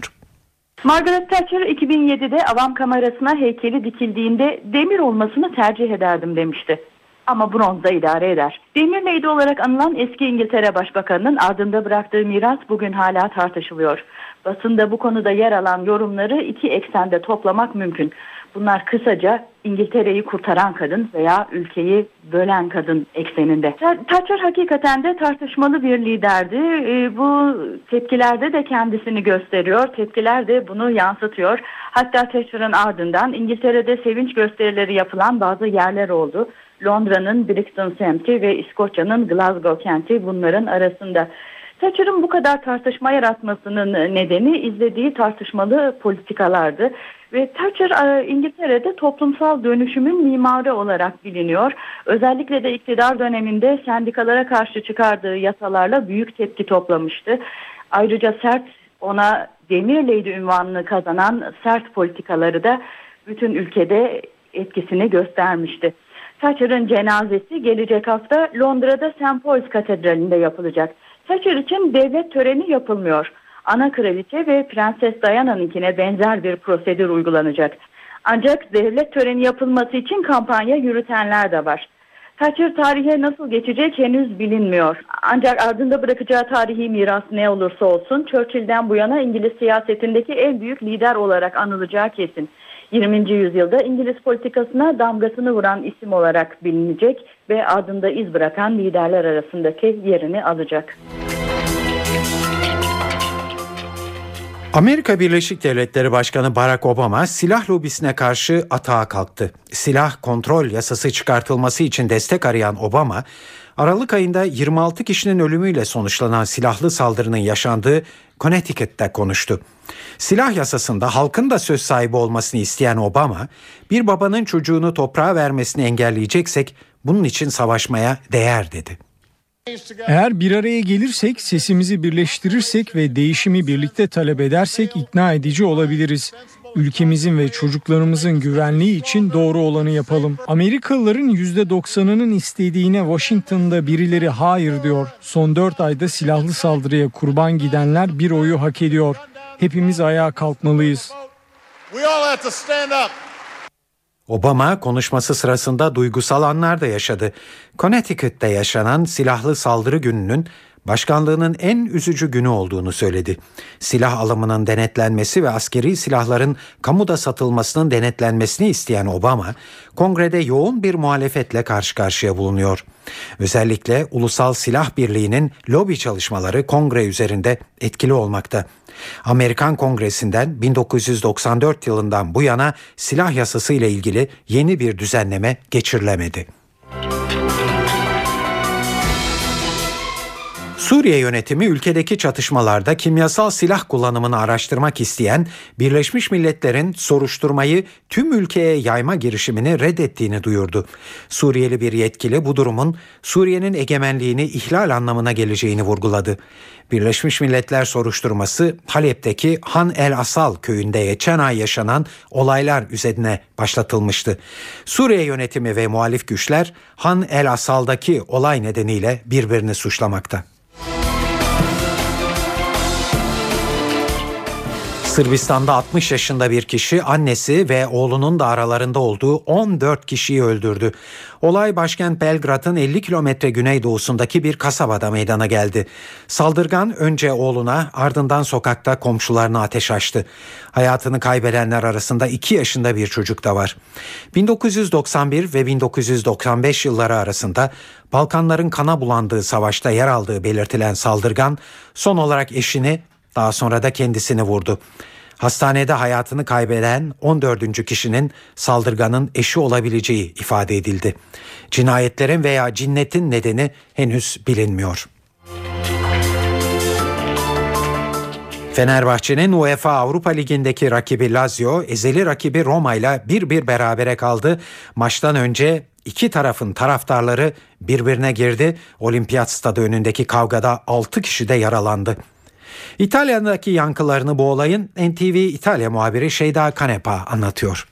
Margaret Thatcher 2007'de avam kamerasına heykeli dikildiğinde demir olmasını tercih ederdim demişti. Ama bronzda idare eder. Demir neydi olarak anılan eski İngiltere Başbakanı'nın ardında bıraktığı miras bugün hala tartışılıyor. Basında bu konuda yer alan yorumları iki eksende toplamak mümkün. Bunlar kısaca İngiltere'yi kurtaran kadın veya ülkeyi bölen kadın ekseninde. Thatcher hakikaten de tartışmalı bir liderdi. E, bu tepkilerde de kendisini gösteriyor. Tepkiler de bunu yansıtıyor. Hatta Thatcher'ın ardından İngiltere'de sevinç gösterileri yapılan bazı yerler oldu. Londra'nın Brixton semti ve İskoçya'nın Glasgow kenti bunların arasında. Thatcher'ın bu kadar tartışma yaratmasının nedeni izlediği tartışmalı politikalardı. Ve Thatcher e, İngiltere'de toplumsal dönüşümün mimarı olarak biliniyor. Özellikle de iktidar döneminde sendikalara karşı çıkardığı yasalarla büyük tepki toplamıştı. Ayrıca sert ona Demir Lady ünvanını kazanan sert politikaları da bütün ülkede etkisini göstermişti. Thatcher'ın cenazesi gelecek hafta Londra'da St. Paul's Katedrali'nde yapılacak. Thatcher için devlet töreni yapılmıyor. Ana kraliçe ve Prenses Diana'nınkine benzer bir prosedür uygulanacak. Ancak devlet töreni yapılması için kampanya yürütenler de var. Thatcher tarihe nasıl geçecek henüz bilinmiyor. Ancak ardında bırakacağı tarihi miras ne olursa olsun Churchill'den bu yana İngiliz siyasetindeki en büyük lider olarak anılacağı kesin. 20. yüzyılda İngiliz politikasına damgasını vuran isim olarak bilinecek ve ardında iz bırakan liderler arasındaki yerini alacak. Amerika Birleşik Devletleri Başkanı Barack Obama silah lobisine karşı atağa kalktı. Silah kontrol yasası çıkartılması için destek arayan Obama, Aralık ayında 26 kişinin ölümüyle sonuçlanan silahlı saldırının yaşandığı Connecticut'te konuştu. Silah yasasında halkın da söz sahibi olmasını isteyen Obama, bir babanın çocuğunu toprağa vermesini engelleyeceksek bunun için savaşmaya değer dedi. Eğer bir araya gelirsek, sesimizi birleştirirsek ve değişimi birlikte talep edersek ikna edici olabiliriz. Ülkemizin ve çocuklarımızın güvenliği için doğru olanı yapalım. Amerikalıların %90'ının istediğine Washington'da birileri hayır diyor. Son 4 ayda silahlı saldırıya kurban gidenler bir oyu hak ediyor. Hepimiz ayağa kalkmalıyız. Obama konuşması sırasında duygusal anlar da yaşadı. Connecticut'te yaşanan silahlı saldırı gününün başkanlığının en üzücü günü olduğunu söyledi. Silah alımının denetlenmesi ve askeri silahların kamuda satılmasının denetlenmesini isteyen Obama, kongrede yoğun bir muhalefetle karşı karşıya bulunuyor. Özellikle Ulusal Silah Birliği'nin lobi çalışmaları kongre üzerinde etkili olmakta. Amerikan Kongresi'nden 1994 yılından bu yana silah yasası ile ilgili yeni bir düzenleme geçirilemedi. Suriye yönetimi ülkedeki çatışmalarda kimyasal silah kullanımını araştırmak isteyen Birleşmiş Milletler'in soruşturmayı tüm ülkeye yayma girişimini reddettiğini duyurdu. Suriyeli bir yetkili bu durumun Suriye'nin egemenliğini ihlal anlamına geleceğini vurguladı. Birleşmiş Milletler soruşturması Halep'teki Han el Asal köyünde geçen ay yaşanan olaylar üzerine başlatılmıştı. Suriye yönetimi ve muhalif güçler Han el Asal'daki olay nedeniyle birbirini suçlamakta. Sırbistan'da 60 yaşında bir kişi annesi ve oğlunun da aralarında olduğu 14 kişiyi öldürdü. Olay başkent Belgrad'ın 50 kilometre güneydoğusundaki bir kasabada meydana geldi. Saldırgan önce oğluna ardından sokakta komşularına ateş açtı. Hayatını kaybedenler arasında 2 yaşında bir çocuk da var. 1991 ve 1995 yılları arasında Balkanların kana bulandığı savaşta yer aldığı belirtilen saldırgan son olarak eşini daha sonra da kendisini vurdu. Hastanede hayatını kaybeden 14. kişinin saldırganın eşi olabileceği ifade edildi. Cinayetlerin veya cinnetin nedeni henüz bilinmiyor. Fenerbahçe'nin UEFA Avrupa Ligi'ndeki rakibi Lazio, ezeli rakibi Roma ile bir bir berabere kaldı. Maçtan önce iki tarafın taraftarları birbirine girdi. Olimpiyat stadı önündeki kavgada 6 kişi de yaralandı. İtalya'daki yankılarını bu olayın NTV İtalya muhabiri Şeyda Kanepa anlatıyor.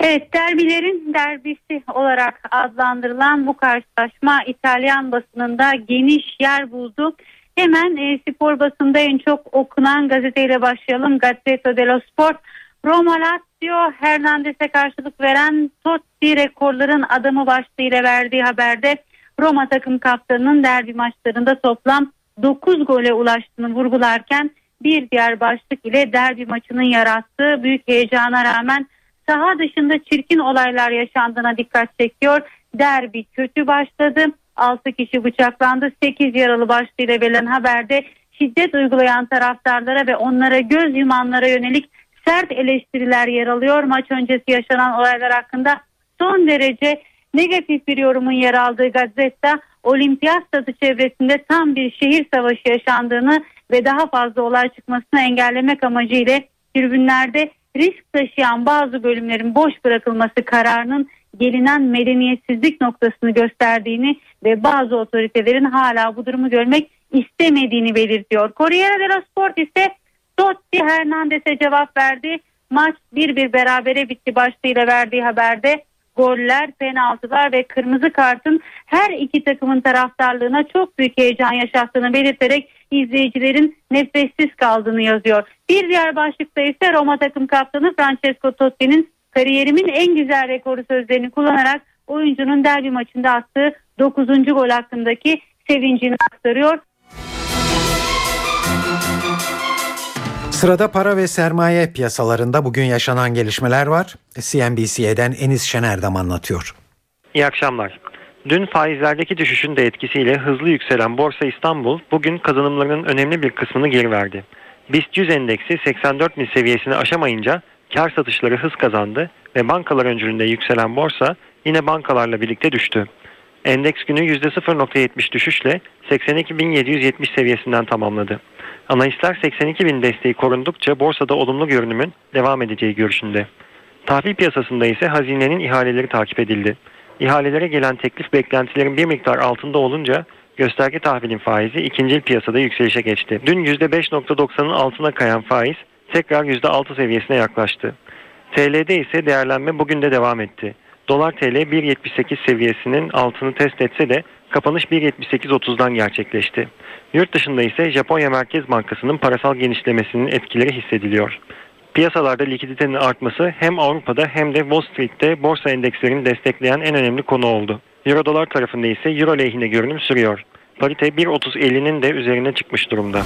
Evet derbilerin derbisi olarak adlandırılan bu karşılaşma İtalyan basınında geniş yer buldu. Hemen e, spor basında en çok okunan gazeteyle başlayalım. Gazzetta dello Sport. Roma Lazio Hernandez'e karşılık veren Totti rekorların adamı başlığıyla verdiği haberde Roma takım kaptanının derbi maçlarında toplam 9 gole ulaştığını vurgularken bir diğer başlık ile derbi maçının yarattığı büyük heyecana rağmen saha dışında çirkin olaylar yaşandığına dikkat çekiyor. Derbi kötü başladı. 6 kişi bıçaklandı. 8 yaralı başlığıyla verilen haberde şiddet uygulayan taraftarlara ve onlara göz yumanlara yönelik sert eleştiriler yer alıyor. Maç öncesi yaşanan olaylar hakkında son derece negatif bir yorumun yer aldığı Gazeta olimpiyat stadı çevresinde tam bir şehir savaşı yaşandığını ve daha fazla olay çıkmasını engellemek amacıyla tribünlerde risk taşıyan bazı bölümlerin boş bırakılması kararının gelinen medeniyetsizlik noktasını gösterdiğini ve bazı otoritelerin hala bu durumu görmek istemediğini belirtiyor. Corriere dello Sport ise Totti Hernandez'e cevap verdi. Maç bir bir berabere bitti başlığıyla verdiği haberde goller, penaltılar ve kırmızı kartın her iki takımın taraftarlığına çok büyük heyecan yaşattığını belirterek izleyicilerin nefessiz kaldığını yazıyor. Bir diğer başlıkta ise Roma takım kaptanı Francesco Totti'nin kariyerimin en güzel rekoru sözlerini kullanarak oyuncunun derbi maçında attığı 9. gol hakkındaki sevincini aktarıyor. Sırada para ve sermaye piyasalarında bugün yaşanan gelişmeler var. CNBC'den Enis Şenerdam anlatıyor. İyi akşamlar. Dün faizlerdeki düşüşün de etkisiyle hızlı yükselen Borsa İstanbul bugün kazanımlarının önemli bir kısmını geri verdi. BIST 100 endeksi 84 bin seviyesini aşamayınca kar satışları hız kazandı ve bankalar öncülüğünde yükselen borsa yine bankalarla birlikte düştü. Endeks günü %0.70 düşüşle 82.770 seviyesinden tamamladı. Analistler 82 bin desteği korundukça borsada olumlu görünümün devam edeceği görüşünde. Tahvil piyasasında ise hazinenin ihaleleri takip edildi. İhalelere gelen teklif beklentilerin bir miktar altında olunca gösterge tahvilin faizi ikinci piyasada yükselişe geçti. Dün %5.90'ın altına kayan faiz tekrar %6 seviyesine yaklaştı. TL'de ise değerlenme bugün de devam etti. Dolar TL 1.78 seviyesinin altını test etse de kapanış 1.78.30'dan gerçekleşti. Yurt dışında ise Japonya Merkez Bankası'nın parasal genişlemesinin etkileri hissediliyor. Piyasalarda likiditenin artması hem Avrupa'da hem de Wall Street'te borsa endekslerini destekleyen en önemli konu oldu. Euro dolar tarafında ise Euro lehine görünüm sürüyor. Parite 1.30.50'nin de üzerine çıkmış durumda.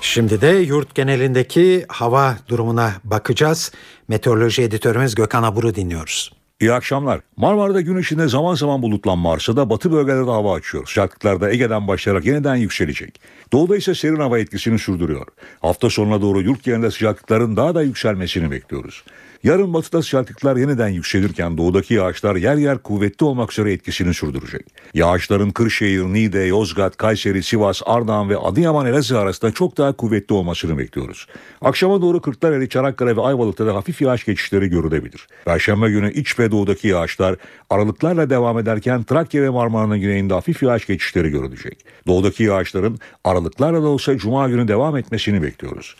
Şimdi de yurt genelindeki hava durumuna bakacağız. Meteoroloji editörümüz Gökhan Abur'u dinliyoruz. İyi akşamlar. Marmara'da gün içinde zaman zaman bulutlanma arsa da batı bölgelerde hava açıyor. Sıcaklıklar da Ege'den başlayarak yeniden yükselecek. Doğuda ise serin hava etkisini sürdürüyor. Hafta sonuna doğru yurt genelinde sıcaklıkların daha da yükselmesini bekliyoruz. Yarın batıda sıcaklıklar yeniden yükselirken doğudaki yağışlar yer yer kuvvetli olmak üzere etkisini sürdürecek. Yağışların Kırşehir, Niğde, Yozgat, Kayseri, Sivas, Ardahan ve Adıyaman Elazığ arasında çok daha kuvvetli olmasını bekliyoruz. Akşama doğru Kırklareli, Çanakkale ve Ayvalık'ta da hafif yağış geçişleri görülebilir. Perşembe günü iç ve doğudaki yağışlar aralıklarla devam ederken Trakya ve Marmara'nın güneyinde hafif yağış geçişleri görülecek. Doğudaki yağışların aralıklarla da olsa Cuma günü devam etmesini bekliyoruz.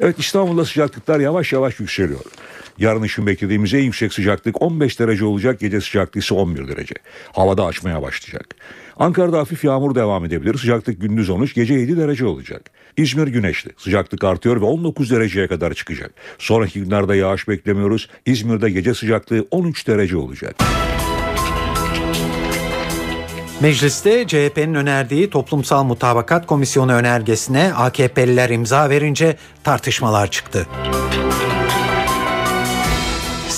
Evet İstanbul'da sıcaklıklar yavaş yavaş yükseliyor. Yarın için beklediğimiz en yüksek sıcaklık 15 derece olacak. Gece sıcaklığı ise 11 derece. Havada açmaya başlayacak. Ankara'da hafif yağmur devam edebilir. Sıcaklık gündüz 13, gece 7 derece olacak. İzmir güneşli. Sıcaklık artıyor ve 19 dereceye kadar çıkacak. Sonraki günlerde yağış beklemiyoruz. İzmir'de gece sıcaklığı 13 derece olacak. Mecliste CHP'nin önerdiği Toplumsal Mutabakat Komisyonu önergesine AKP'liler imza verince tartışmalar çıktı.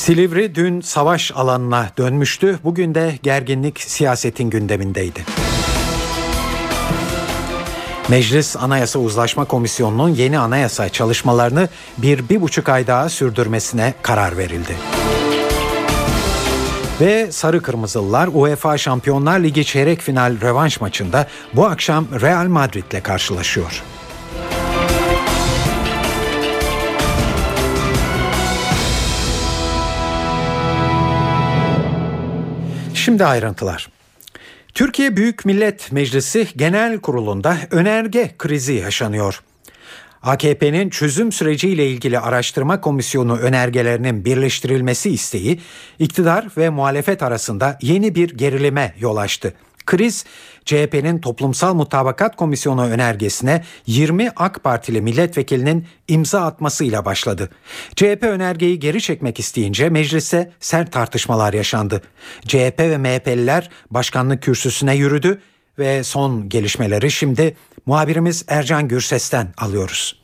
Silivri dün savaş alanına dönmüştü. Bugün de gerginlik siyasetin gündemindeydi. Meclis Anayasa Uzlaşma Komisyonu'nun yeni anayasa çalışmalarını bir, bir buçuk ay daha sürdürmesine karar verildi. Ve Sarı Kırmızılılar UEFA Şampiyonlar Ligi çeyrek final rövanş maçında bu akşam Real Madrid ile karşılaşıyor. Şimdi ayrıntılar. Türkiye Büyük Millet Meclisi Genel Kurulu'nda önerge krizi yaşanıyor. AKP'nin çözüm süreciyle ilgili araştırma komisyonu önergelerinin birleştirilmesi isteği iktidar ve muhalefet arasında yeni bir gerilime yol açtı. Kriz CHP'nin Toplumsal Mutabakat Komisyonu önergesine 20 AK Partili milletvekilinin imza atmasıyla başladı. CHP önergeyi geri çekmek isteyince meclise sert tartışmalar yaşandı. CHP ve MHP'liler başkanlık kürsüsüne yürüdü ve son gelişmeleri şimdi muhabirimiz Ercan Gürses'ten alıyoruz.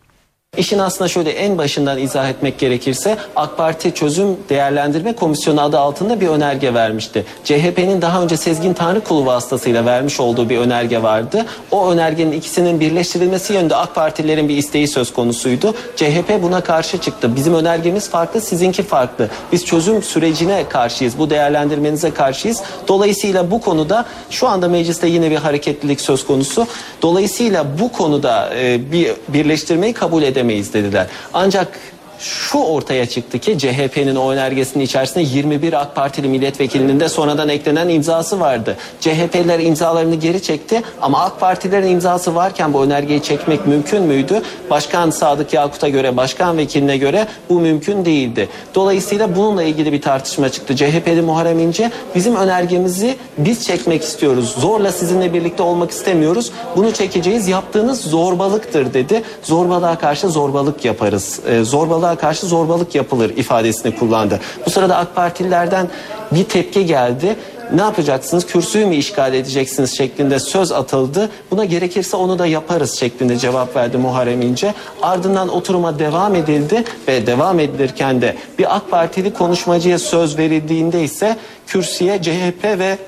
İşin aslında şöyle en başından izah etmek gerekirse AK Parti Çözüm Değerlendirme Komisyonu adı altında bir önerge vermişti. CHP'nin daha önce Sezgin Tanrıkulu vasıtasıyla vermiş olduğu bir önerge vardı. O önergenin ikisinin birleştirilmesi yönünde AK Partilerin bir isteği söz konusuydu. CHP buna karşı çıktı. Bizim önergemiz farklı, sizinki farklı. Biz çözüm sürecine karşıyız. Bu değerlendirmenize karşıyız. Dolayısıyla bu konuda şu anda mecliste yine bir hareketlilik söz konusu. Dolayısıyla bu konuda e, bir birleştirmeyi kabul edemeyiz dediler. Ancak şu ortaya çıktı ki CHP'nin o önergesinin içerisinde 21 AK Partili milletvekilinin de sonradan eklenen imzası vardı. CHP'liler imzalarını geri çekti ama AK Partilerin imzası varken bu önergeyi çekmek mümkün müydü? Başkan Sadık Yakut'a göre, başkan vekiline göre bu mümkün değildi. Dolayısıyla bununla ilgili bir tartışma çıktı. CHP'li Muharrem İnce bizim önergemizi biz çekmek istiyoruz. Zorla sizinle birlikte olmak istemiyoruz. Bunu çekeceğiz. Yaptığınız zorbalıktır dedi. Zorbalığa karşı zorbalık yaparız. Ee, zorbalığa karşı zorbalık yapılır ifadesini kullandı. Bu sırada AK Partililerden bir tepki geldi. Ne yapacaksınız? Kürsüyü mü işgal edeceksiniz şeklinde söz atıldı. Buna gerekirse onu da yaparız şeklinde cevap verdi Muharrem İnce. Ardından oturuma devam edildi ve devam edilirken de bir AK Partili konuşmacıya söz verildiğinde ise kürsüye CHP ve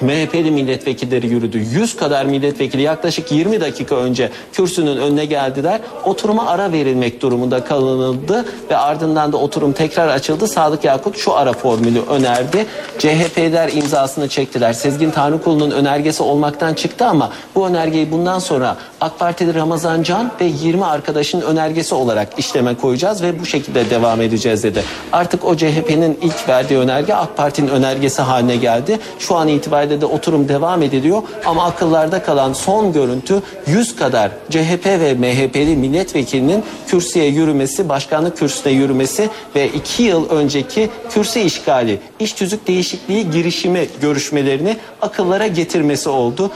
MHP'li milletvekilleri yürüdü. 100 kadar milletvekili yaklaşık 20 dakika önce kürsünün önüne geldiler. Oturuma ara verilmek durumunda kalınıldı ve ardından da oturum tekrar açıldı. Sadık Yakut şu ara formülü önerdi. CHP'ler imzasını çektiler. Sezgin Tanrıkulu'nun önergesi olmaktan çıktı ama bu önergeyi bundan sonra AK Partili Ramazan Can ve 20 arkadaşın önergesi olarak işleme koyacağız ve bu şekilde devam edeceğiz dedi. Artık o CHP'nin ilk verdiği önerge AK Parti'nin önergesi haline geldi. Şu an itibariyle de oturum devam ediliyor ama akıllarda kalan son görüntü 100 kadar CHP ve MHP'li milletvekilinin kürsüye yürümesi, başkanlık kürsüne yürümesi ve 2 yıl önceki kürsü işgali, iş tüzük değişikliği girişimi görüşmelerini akıllara getirmesi oldu.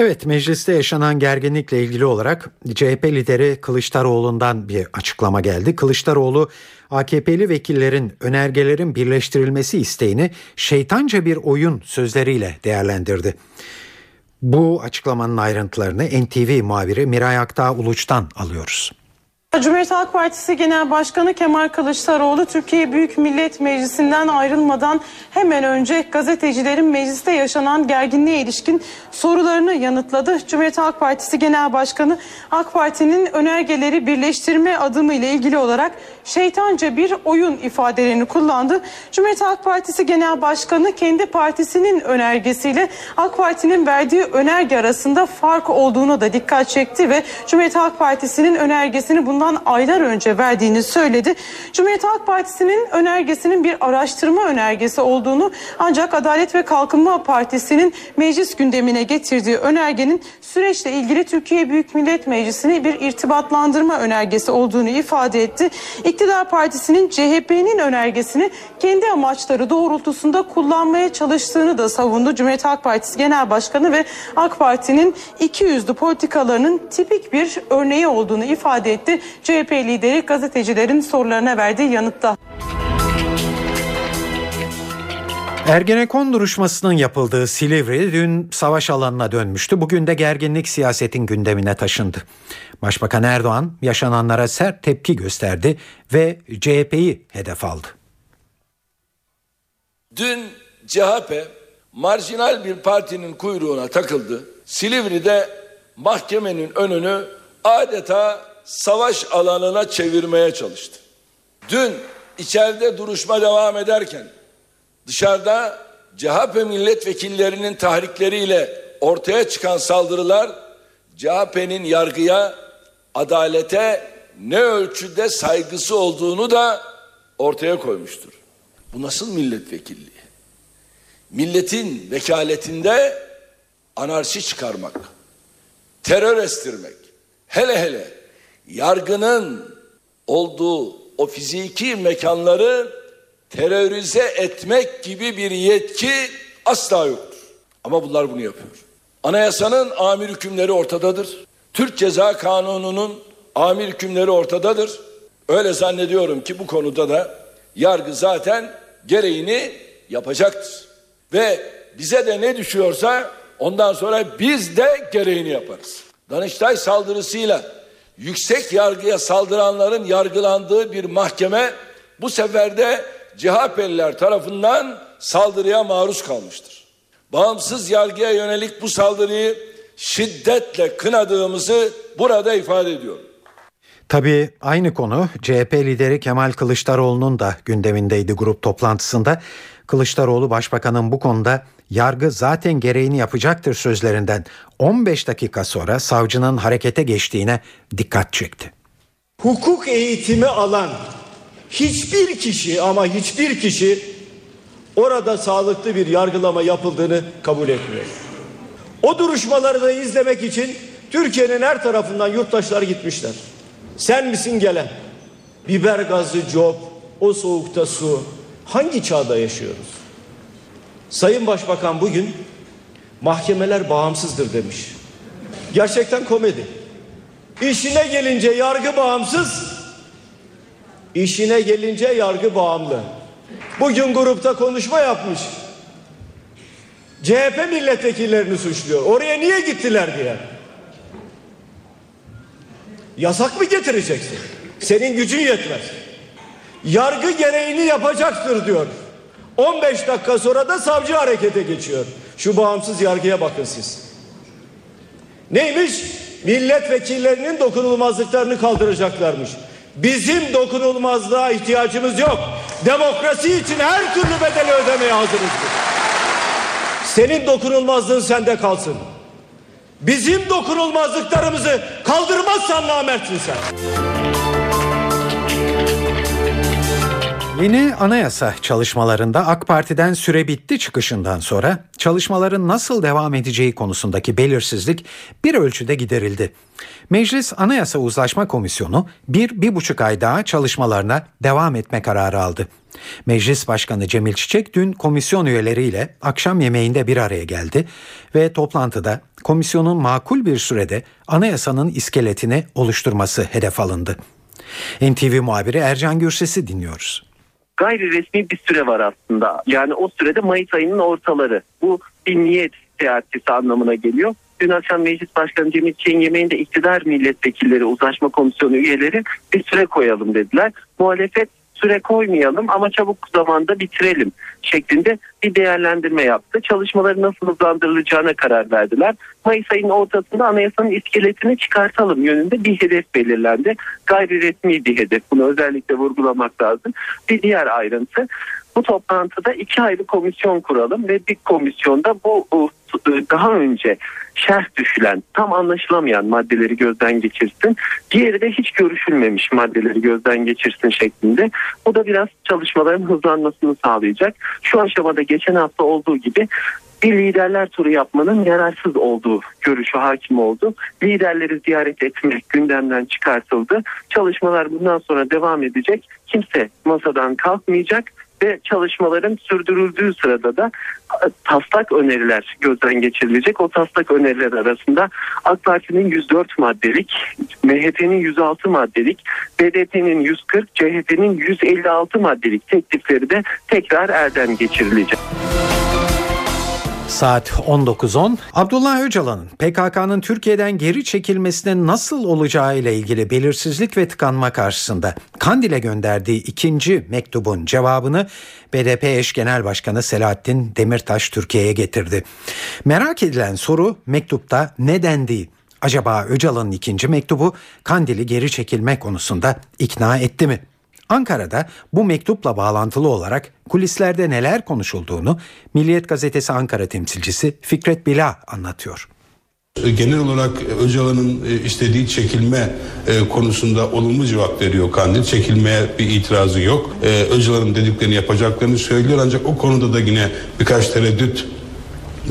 Evet mecliste yaşanan gerginlikle ilgili olarak CHP lideri Kılıçdaroğlu'ndan bir açıklama geldi. Kılıçdaroğlu AKP'li vekillerin önergelerin birleştirilmesi isteğini şeytanca bir oyun sözleriyle değerlendirdi. Bu açıklamanın ayrıntılarını NTV muhabiri Miray Aktağ Uluç'tan alıyoruz. Cumhuriyet Halk Partisi Genel Başkanı Kemal Kılıçdaroğlu Türkiye Büyük Millet Meclisi'nden ayrılmadan hemen önce gazetecilerin mecliste yaşanan gerginliğe ilişkin sorularını yanıtladı. Cumhuriyet Halk Partisi Genel Başkanı AK Parti'nin önergeleri birleştirme adımı ile ilgili olarak şeytanca bir oyun ifadelerini kullandı. Cumhuriyet Halk Partisi Genel Başkanı kendi partisinin önergesiyle AK Parti'nin verdiği önerge arasında fark olduğunu da dikkat çekti ve Cumhuriyet Halk Partisi'nin önergesini bundan aylar önce verdiğini söyledi. Cumhuriyet Halk Partisi'nin önergesinin bir araştırma önergesi olduğunu ancak Adalet ve Kalkınma Partisi'nin meclis gündemine getirdiği önergenin süreçle ilgili Türkiye Büyük Millet Meclisi'ne bir irtibatlandırma önergesi olduğunu ifade etti. İktidar Partisi'nin CHP'nin önergesini kendi amaçları doğrultusunda kullanmaya çalıştığını da savundu. Cumhuriyet Halk Partisi Genel Başkanı ve AK Parti'nin iki yüzlü politikalarının tipik bir örneği olduğunu ifade etti. CHP lideri gazetecilerin sorularına verdiği yanıtta. Ergenekon duruşmasının yapıldığı Silivri dün savaş alanına dönmüştü. Bugün de gerginlik siyasetin gündemine taşındı. Başbakan Erdoğan yaşananlara sert tepki gösterdi ve CHP'yi hedef aldı. Dün CHP marjinal bir partinin kuyruğuna takıldı. Silivri'de mahkemenin önünü adeta savaş alanına çevirmeye çalıştı. Dün içeride duruşma devam ederken dışarıda CHP milletvekillerinin tahrikleriyle ortaya çıkan saldırılar CHP'nin yargıya, adalete ne ölçüde saygısı olduğunu da ortaya koymuştur. Bu nasıl milletvekilliği? Milletin vekaletinde anarşi çıkarmak, terör estirmek, hele hele yargının olduğu o fiziki mekanları terörize etmek gibi bir yetki asla yoktur. Ama bunlar bunu yapıyor. Anayasanın amir hükümleri ortadadır. Türk Ceza Kanunu'nun amir hükümleri ortadadır. Öyle zannediyorum ki bu konuda da yargı zaten gereğini yapacaktır. Ve bize de ne düşüyorsa ondan sonra biz de gereğini yaparız. Danıştay saldırısıyla yüksek yargıya saldıranların yargılandığı bir mahkeme bu sefer de CHP'liler tarafından saldırıya maruz kalmıştır. Bağımsız yargıya yönelik bu saldırıyı şiddetle kınadığımızı burada ifade ediyorum. Tabii aynı konu CHP lideri Kemal Kılıçdaroğlu'nun da gündemindeydi grup toplantısında. Kılıçdaroğlu başbakanın bu konuda yargı zaten gereğini yapacaktır sözlerinden 15 dakika sonra savcının harekete geçtiğine dikkat çekti. Hukuk eğitimi alan hiçbir kişi ama hiçbir kişi orada sağlıklı bir yargılama yapıldığını kabul etmiyor. O duruşmaları da izlemek için Türkiye'nin her tarafından yurttaşlar gitmişler. Sen misin gelen? Biber gazı cop, o soğukta su. Hangi çağda yaşıyoruz? Sayın Başbakan bugün mahkemeler bağımsızdır demiş. Gerçekten komedi. İşine gelince yargı bağımsız, işine gelince yargı bağımlı. Bugün grupta konuşma yapmış. CHP milletvekillerini suçluyor. Oraya niye gittiler diye. Yasak mı getireceksin? Senin gücün yetmez. Yargı gereğini yapacaktır diyor. 15 dakika sonra da savcı harekete geçiyor. Şu bağımsız yargıya bakın siz. Neymiş? Milletvekillerinin dokunulmazlıklarını kaldıracaklarmış. Bizim dokunulmazlığa ihtiyacımız yok. Demokrasi için her türlü bedeli ödemeye hazırız. Senin dokunulmazlığın sende kalsın. Bizim dokunulmazlıklarımızı kaldırmazsan namertsin sen. Yeni anayasa çalışmalarında AK Parti'den süre bitti çıkışından sonra çalışmaların nasıl devam edeceği konusundaki belirsizlik bir ölçüde giderildi. Meclis Anayasa Uzlaşma Komisyonu bir, bir buçuk ay daha çalışmalarına devam etme kararı aldı. Meclis Başkanı Cemil Çiçek dün komisyon üyeleriyle akşam yemeğinde bir araya geldi ve toplantıda komisyonun makul bir sürede anayasanın iskeletini oluşturması hedef alındı. NTV muhabiri Ercan Gürses'i dinliyoruz gayri resmi bir süre var aslında. Yani o sürede Mayıs ayının ortaları. Bu bir niyet seyahatçisi anlamına geliyor. Dün akşam Meclis Başkanı Cemil Çiğin yemeğinde iktidar milletvekilleri, uzlaşma komisyonu üyeleri bir süre koyalım dediler. Muhalefet süre koymayalım ama çabuk zamanda bitirelim şeklinde bir değerlendirme yaptı. Çalışmaları nasıl hızlandırılacağına karar verdiler. Mayıs ayının ortasında anayasanın iskeletini çıkartalım yönünde bir hedef belirlendi. Gayri resmi bir hedef. Bunu özellikle vurgulamak lazım. Bir diğer ayrıntı bu toplantıda iki ayrı komisyon kuralım ve bir komisyonda bu, bu daha önce şerh düşülen, tam anlaşılamayan maddeleri gözden geçirsin. Diğeri de hiç görüşülmemiş maddeleri gözden geçirsin şeklinde. Bu da biraz çalışmaların hızlanmasını sağlayacak. Şu aşamada geçen hafta olduğu gibi bir liderler turu yapmanın yararsız olduğu görüşü hakim oldu. Liderleri ziyaret etmek gündemden çıkartıldı. Çalışmalar bundan sonra devam edecek. Kimse masadan kalkmayacak ve çalışmaların sürdürüldüğü sırada da taslak öneriler gözden geçirilecek. O taslak öneriler arasında AK Parti'nin 104 maddelik, MHP'nin 106 maddelik, BDP'nin 140, CHP'nin 156 maddelik teklifleri de tekrar elden geçirilecek. Saat 19.10. Abdullah Öcalan'ın PKK'nın Türkiye'den geri çekilmesine nasıl olacağı ile ilgili belirsizlik ve tıkanma karşısında Kandil'e gönderdiği ikinci mektubun cevabını BDP eş genel başkanı Selahattin Demirtaş Türkiye'ye getirdi. Merak edilen soru mektupta ne dendiği. Acaba Öcalan'ın ikinci mektubu Kandil'i geri çekilme konusunda ikna etti mi? Ankara'da bu mektupla bağlantılı olarak kulislerde neler konuşulduğunu Milliyet Gazetesi Ankara temsilcisi Fikret Bila anlatıyor. Genel olarak Öcalan'ın e, istediği çekilme e, konusunda olumlu cevap veriyor Kandil. Çekilmeye bir itirazı yok. E, Öcalan'ın dediklerini yapacaklarını söylüyor ancak o konuda da yine birkaç tereddüt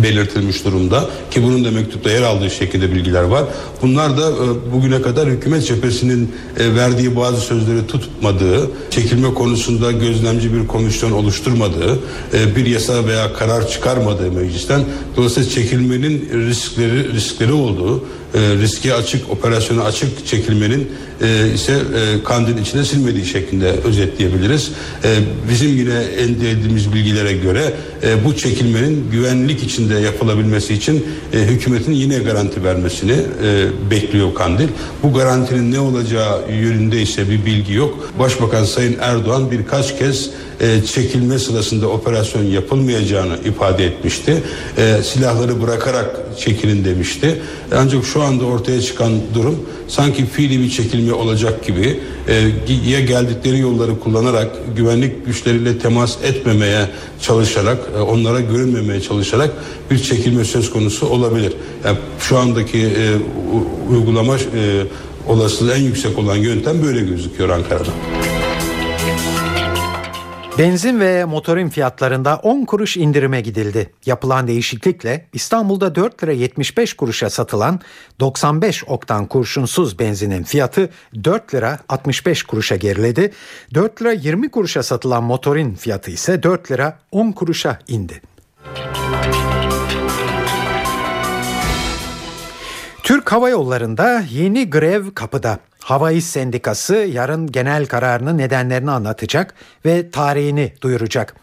belirtilmiş durumda ki bunun da mektupta yer aldığı şekilde bilgiler var. Bunlar da e, bugüne kadar hükümet cephesinin e, verdiği bazı sözleri tutmadığı, çekilme konusunda gözlemci bir komisyon oluşturmadığı, e, bir yasa veya karar çıkarmadığı meclisten dolayısıyla çekilmenin riskleri riskleri olduğu e, riske açık, operasyona açık çekilmenin e, ise e, Kandil içine silmediği şeklinde özetleyebiliriz. E, bizim yine elde ettiğimiz bilgilere göre e, bu çekilmenin güvenlik içinde yapılabilmesi için e, hükümetin yine garanti vermesini e, bekliyor Kandil. Bu garantinin ne olacağı yönünde ise bir bilgi yok. Başbakan Sayın Erdoğan birkaç kez e, çekilme sırasında operasyon yapılmayacağını ifade etmişti. E, silahları bırakarak çekilin demişti. Ancak şu anda ortaya çıkan durum sanki fiili bir çekilme olacak gibi e, ya geldikleri yolları kullanarak güvenlik güçleriyle temas etmemeye çalışarak e, onlara görünmemeye çalışarak bir çekilme söz konusu olabilir. Yani şu andaki e, uygulama e, olasılığı en yüksek olan yöntem böyle gözüküyor Ankara'da. Benzin ve motorin fiyatlarında 10 kuruş indirime gidildi. Yapılan değişiklikle İstanbul'da 4 lira 75 kuruşa satılan 95 oktan kurşunsuz benzinin fiyatı 4 lira 65 kuruşa geriledi. 4 lira 20 kuruşa satılan motorin fiyatı ise 4 lira 10 kuruşa indi. Türk Hava Yolları'nda yeni grev kapıda. Hava İş Sendikası yarın genel kararının nedenlerini anlatacak ve tarihini duyuracak.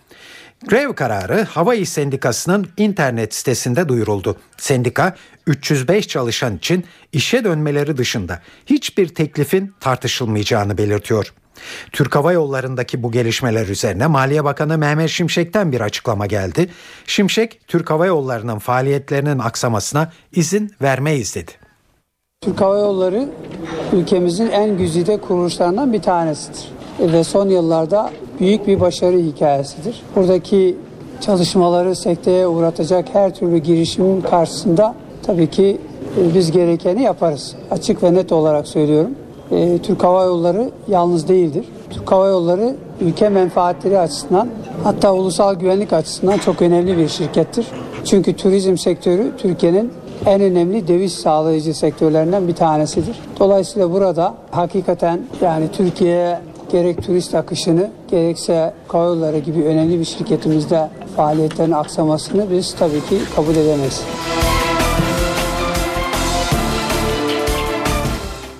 Grev kararı Hava İş Sendikası'nın internet sitesinde duyuruldu. Sendika 305 çalışan için işe dönmeleri dışında hiçbir teklifin tartışılmayacağını belirtiyor. Türk Hava Yolları'ndaki bu gelişmeler üzerine Maliye Bakanı Mehmet Şimşek'ten bir açıklama geldi. Şimşek, Türk Hava Yolları'nın faaliyetlerinin aksamasına izin vermeyiz dedi. Türk Hava Yolları ülkemizin en güzide kuruluşlarından bir tanesidir. Ve son yıllarda büyük bir başarı hikayesidir. Buradaki çalışmaları sekteye uğratacak her türlü girişimin karşısında tabii ki e, biz gerekeni yaparız. Açık ve net olarak söylüyorum. E, Türk Hava Yolları yalnız değildir. Türk Hava Yolları ülke menfaatleri açısından hatta ulusal güvenlik açısından çok önemli bir şirkettir. Çünkü turizm sektörü Türkiye'nin en önemli döviz sağlayıcı sektörlerinden bir tanesidir. Dolayısıyla burada hakikaten yani Türkiye'ye gerek turist akışını gerekse karayolları gibi önemli bir şirketimizde faaliyetlerin aksamasını biz tabii ki kabul edemeyiz.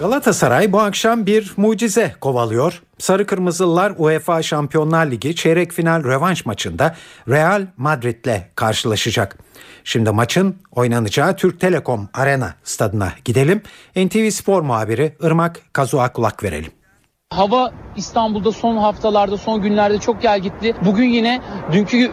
Galatasaray bu akşam bir mucize kovalıyor. Sarı Kırmızılılar UEFA Şampiyonlar Ligi çeyrek final rövanş maçında Real Madrid'le karşılaşacak. Şimdi maçın oynanacağı Türk Telekom Arena stadına gidelim. NTV Spor muhabiri Irmak Kazu'a kulak verelim. Hava İstanbul'da son haftalarda, son günlerde çok gel gitti. Bugün yine dünkü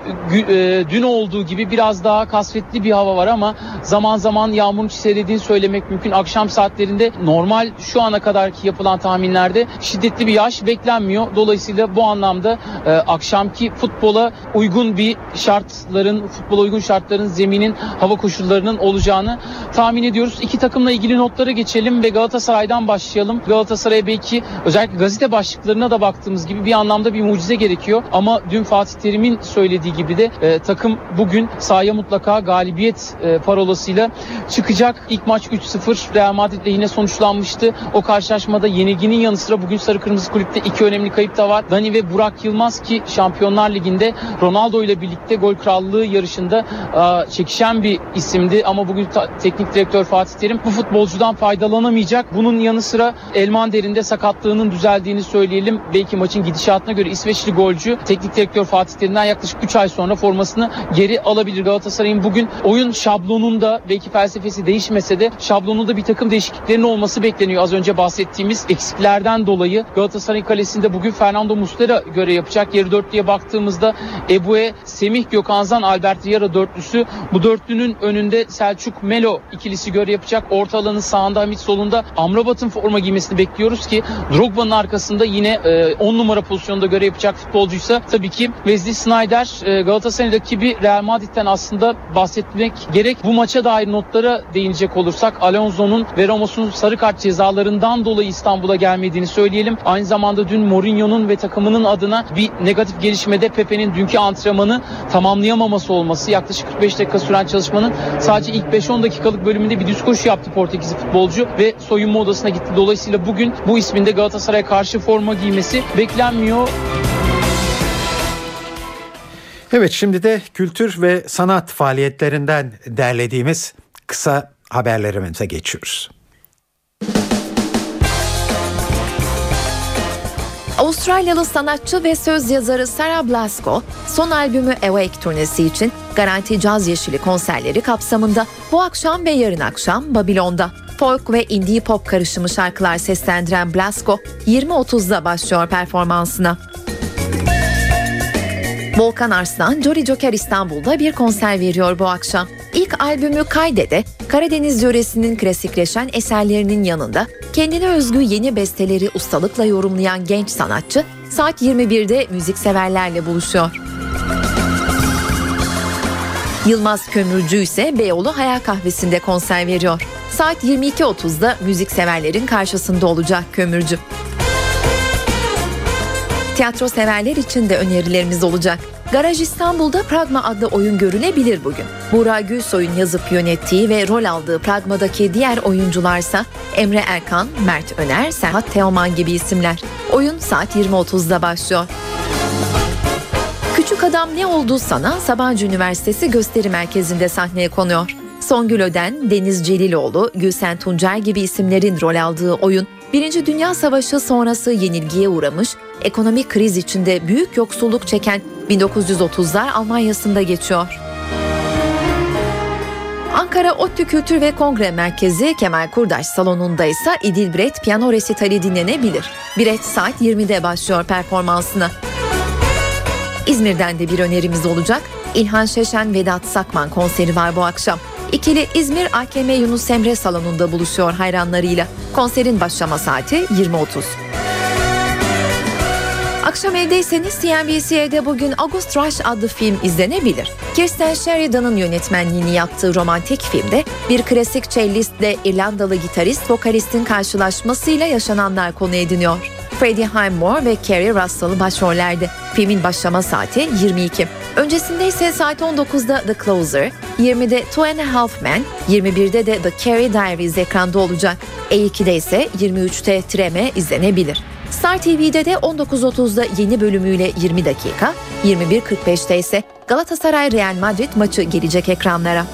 e, dün olduğu gibi biraz daha kasvetli bir hava var ama zaman zaman yağmurun çiselediğini söylemek mümkün. Akşam saatlerinde normal şu ana kadarki yapılan tahminlerde şiddetli bir yağış beklenmiyor. Dolayısıyla bu anlamda e, akşamki futbola uygun bir şartların, futbola uygun şartların zeminin, hava koşullarının olacağını tahmin ediyoruz. İki takımla ilgili notlara geçelim ve Galatasaray'dan başlayalım. Galatasaray belki özellikle gazete başlıklarına da baktığımız gibi bir anlamda bir mucize gerekiyor. Ama dün Fatih Terim'in söylediği gibi de e, takım bugün sahaya mutlaka galibiyet e, parolasıyla çıkacak. İlk maç 3-0 Real Madrid yine sonuçlanmıştı. O karşılaşmada yenilginin yanı sıra bugün Sarı Kırmızı Kulüp'te iki önemli kayıp da var. Dani ve Burak Yılmaz ki Şampiyonlar Ligi'nde Ronaldo ile birlikte gol krallığı yarışında e, çekişen bir isimdi. Ama bugün teknik direktör Fatih Terim bu futbolcudan faydalanamayacak. Bunun yanı sıra Elman derinde sakatlığının düzeldiğini söyleyelim. Belki maçın gidişatına göre İsveçli golcü teknik direktör Fatih Terim'den yaklaşık 3 ay sonra formasını geri alabilir. Galatasaray'ın bugün oyun şablonunda belki felsefesi değişmese de şablonunda bir takım değişikliklerin olması bekleniyor. Az önce bahsettiğimiz eksiklerden dolayı Galatasaray kalesinde bugün Fernando Muslera göre yapacak. Yarı dörtlüye baktığımızda Ebue, Semih Gökhanzan, Albert Riera dörtlüsü. Bu dörtlünün önünde Selçuk Melo ikilisi göre yapacak. Orta alanın sağında Hamit solunda Amrabat'ın forma giymesini bekliyoruz ki Drogba'nın arkasında yine 10 e, numara pozisyonda görev yapacak futbolcuysa tabii ki Wesley Snyder e, Galatasaray rakibi Real Madrid'den aslında bahsetmek gerek. Bu maça dair notlara değinecek olursak Alonso'nun ve Ramos'un sarı kart cezalarından dolayı İstanbul'a gelmediğini söyleyelim. Aynı zamanda dün Mourinho'nun ve takımının adına bir negatif gelişmede Pepe'nin dünkü antrenmanı tamamlayamaması olması yaklaşık 45 dakika süren çalışmanın sadece ilk 5-10 dakikalık bölümünde bir düz koşu yaptı Portekizli futbolcu ve soyunma odasına gitti. Dolayısıyla bugün bu isminde Galatasaray'a karşı forma giymesi beklenmiyor. Evet şimdi de kültür ve sanat faaliyetlerinden derlediğimiz kısa haberlerimize geçiyoruz. Avustralyalı sanatçı ve söz yazarı Sarah Blasko, son albümü Awake turnesi için Garanti Caz Yeşili konserleri kapsamında bu akşam ve yarın akşam Babilon'da folk ve indie pop karışımı şarkılar seslendiren Blasko 20.30'da başlıyor performansına. Volkan Arslan, Jolly Joker İstanbul'da bir konser veriyor bu akşam. İlk albümü Kayde'de Karadeniz yöresinin klasikleşen eserlerinin yanında kendine özgü yeni besteleri ustalıkla yorumlayan genç sanatçı saat 21'de müzikseverlerle buluşuyor. Yılmaz Kömürcü ise Beyoğlu Hayal Kahvesi'nde konser veriyor. Saat 22.30'da müzikseverlerin karşısında olacak Kömürcü. Tiyatro severler için de önerilerimiz olacak. Garaj İstanbul'da Pragma adlı oyun görülebilir bugün. Buğra Gülsoy'un yazıp yönettiği ve rol aldığı Pragma'daki diğer oyuncularsa Emre Erkan, Mert Öner, Serhat Teoman gibi isimler. Oyun saat 20.30'da başlıyor. Küçük Adam Ne Oldu Sana Sabancı Üniversitesi Gösteri Merkezi'nde sahneye konuyor. Songül Öden, Deniz Celiloğlu, Gülsen Tuncer gibi isimlerin rol aldığı oyun, Birinci Dünya Savaşı sonrası yenilgiye uğramış, ekonomik kriz içinde büyük yoksulluk çeken 1930'lar Almanya'sında geçiyor. Ankara ODTÜ Kültür ve Kongre Merkezi Kemal Kurdaş Salonu'nda ise İdil Brett piyano resitali dinlenebilir. Brett saat 20'de başlıyor performansına. İzmir'den de bir önerimiz olacak. İlhan Şeşen Vedat Sakman konseri var bu akşam. İkili İzmir AKM Yunus Emre salonunda buluşuyor hayranlarıyla. Konserin başlama saati 20.30. Akşam evdeyseniz CNBC'de bugün August Rush adlı film izlenebilir. Kirsten Sheridan'ın yönetmenliğini yaptığı romantik filmde bir klasik cellistle İrlandalı gitarist vokalistin karşılaşmasıyla yaşananlar konu ediniyor. Freddie Highmore ve Kerry Russell başrollerde. Filmin başlama saati 22. Öncesinde ise saat 19'da The Closer, 20'de Two and a Half Men, 21'de de The Carrie Diaries ekranda olacak. E2'de ise 23'te Treme izlenebilir. Star TV'de de 19.30'da yeni bölümüyle 20 dakika, 21.45'te ise Galatasaray Real Madrid maçı gelecek ekranlara.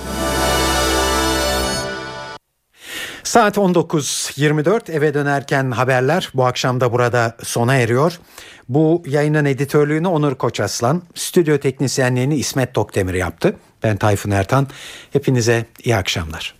Saat 19.24 eve dönerken haberler bu akşam da burada sona eriyor. Bu yayının editörlüğünü Onur Koçaslan, stüdyo teknisyenliğini İsmet Tokdemir yaptı. Ben Tayfun Ertan. Hepinize iyi akşamlar.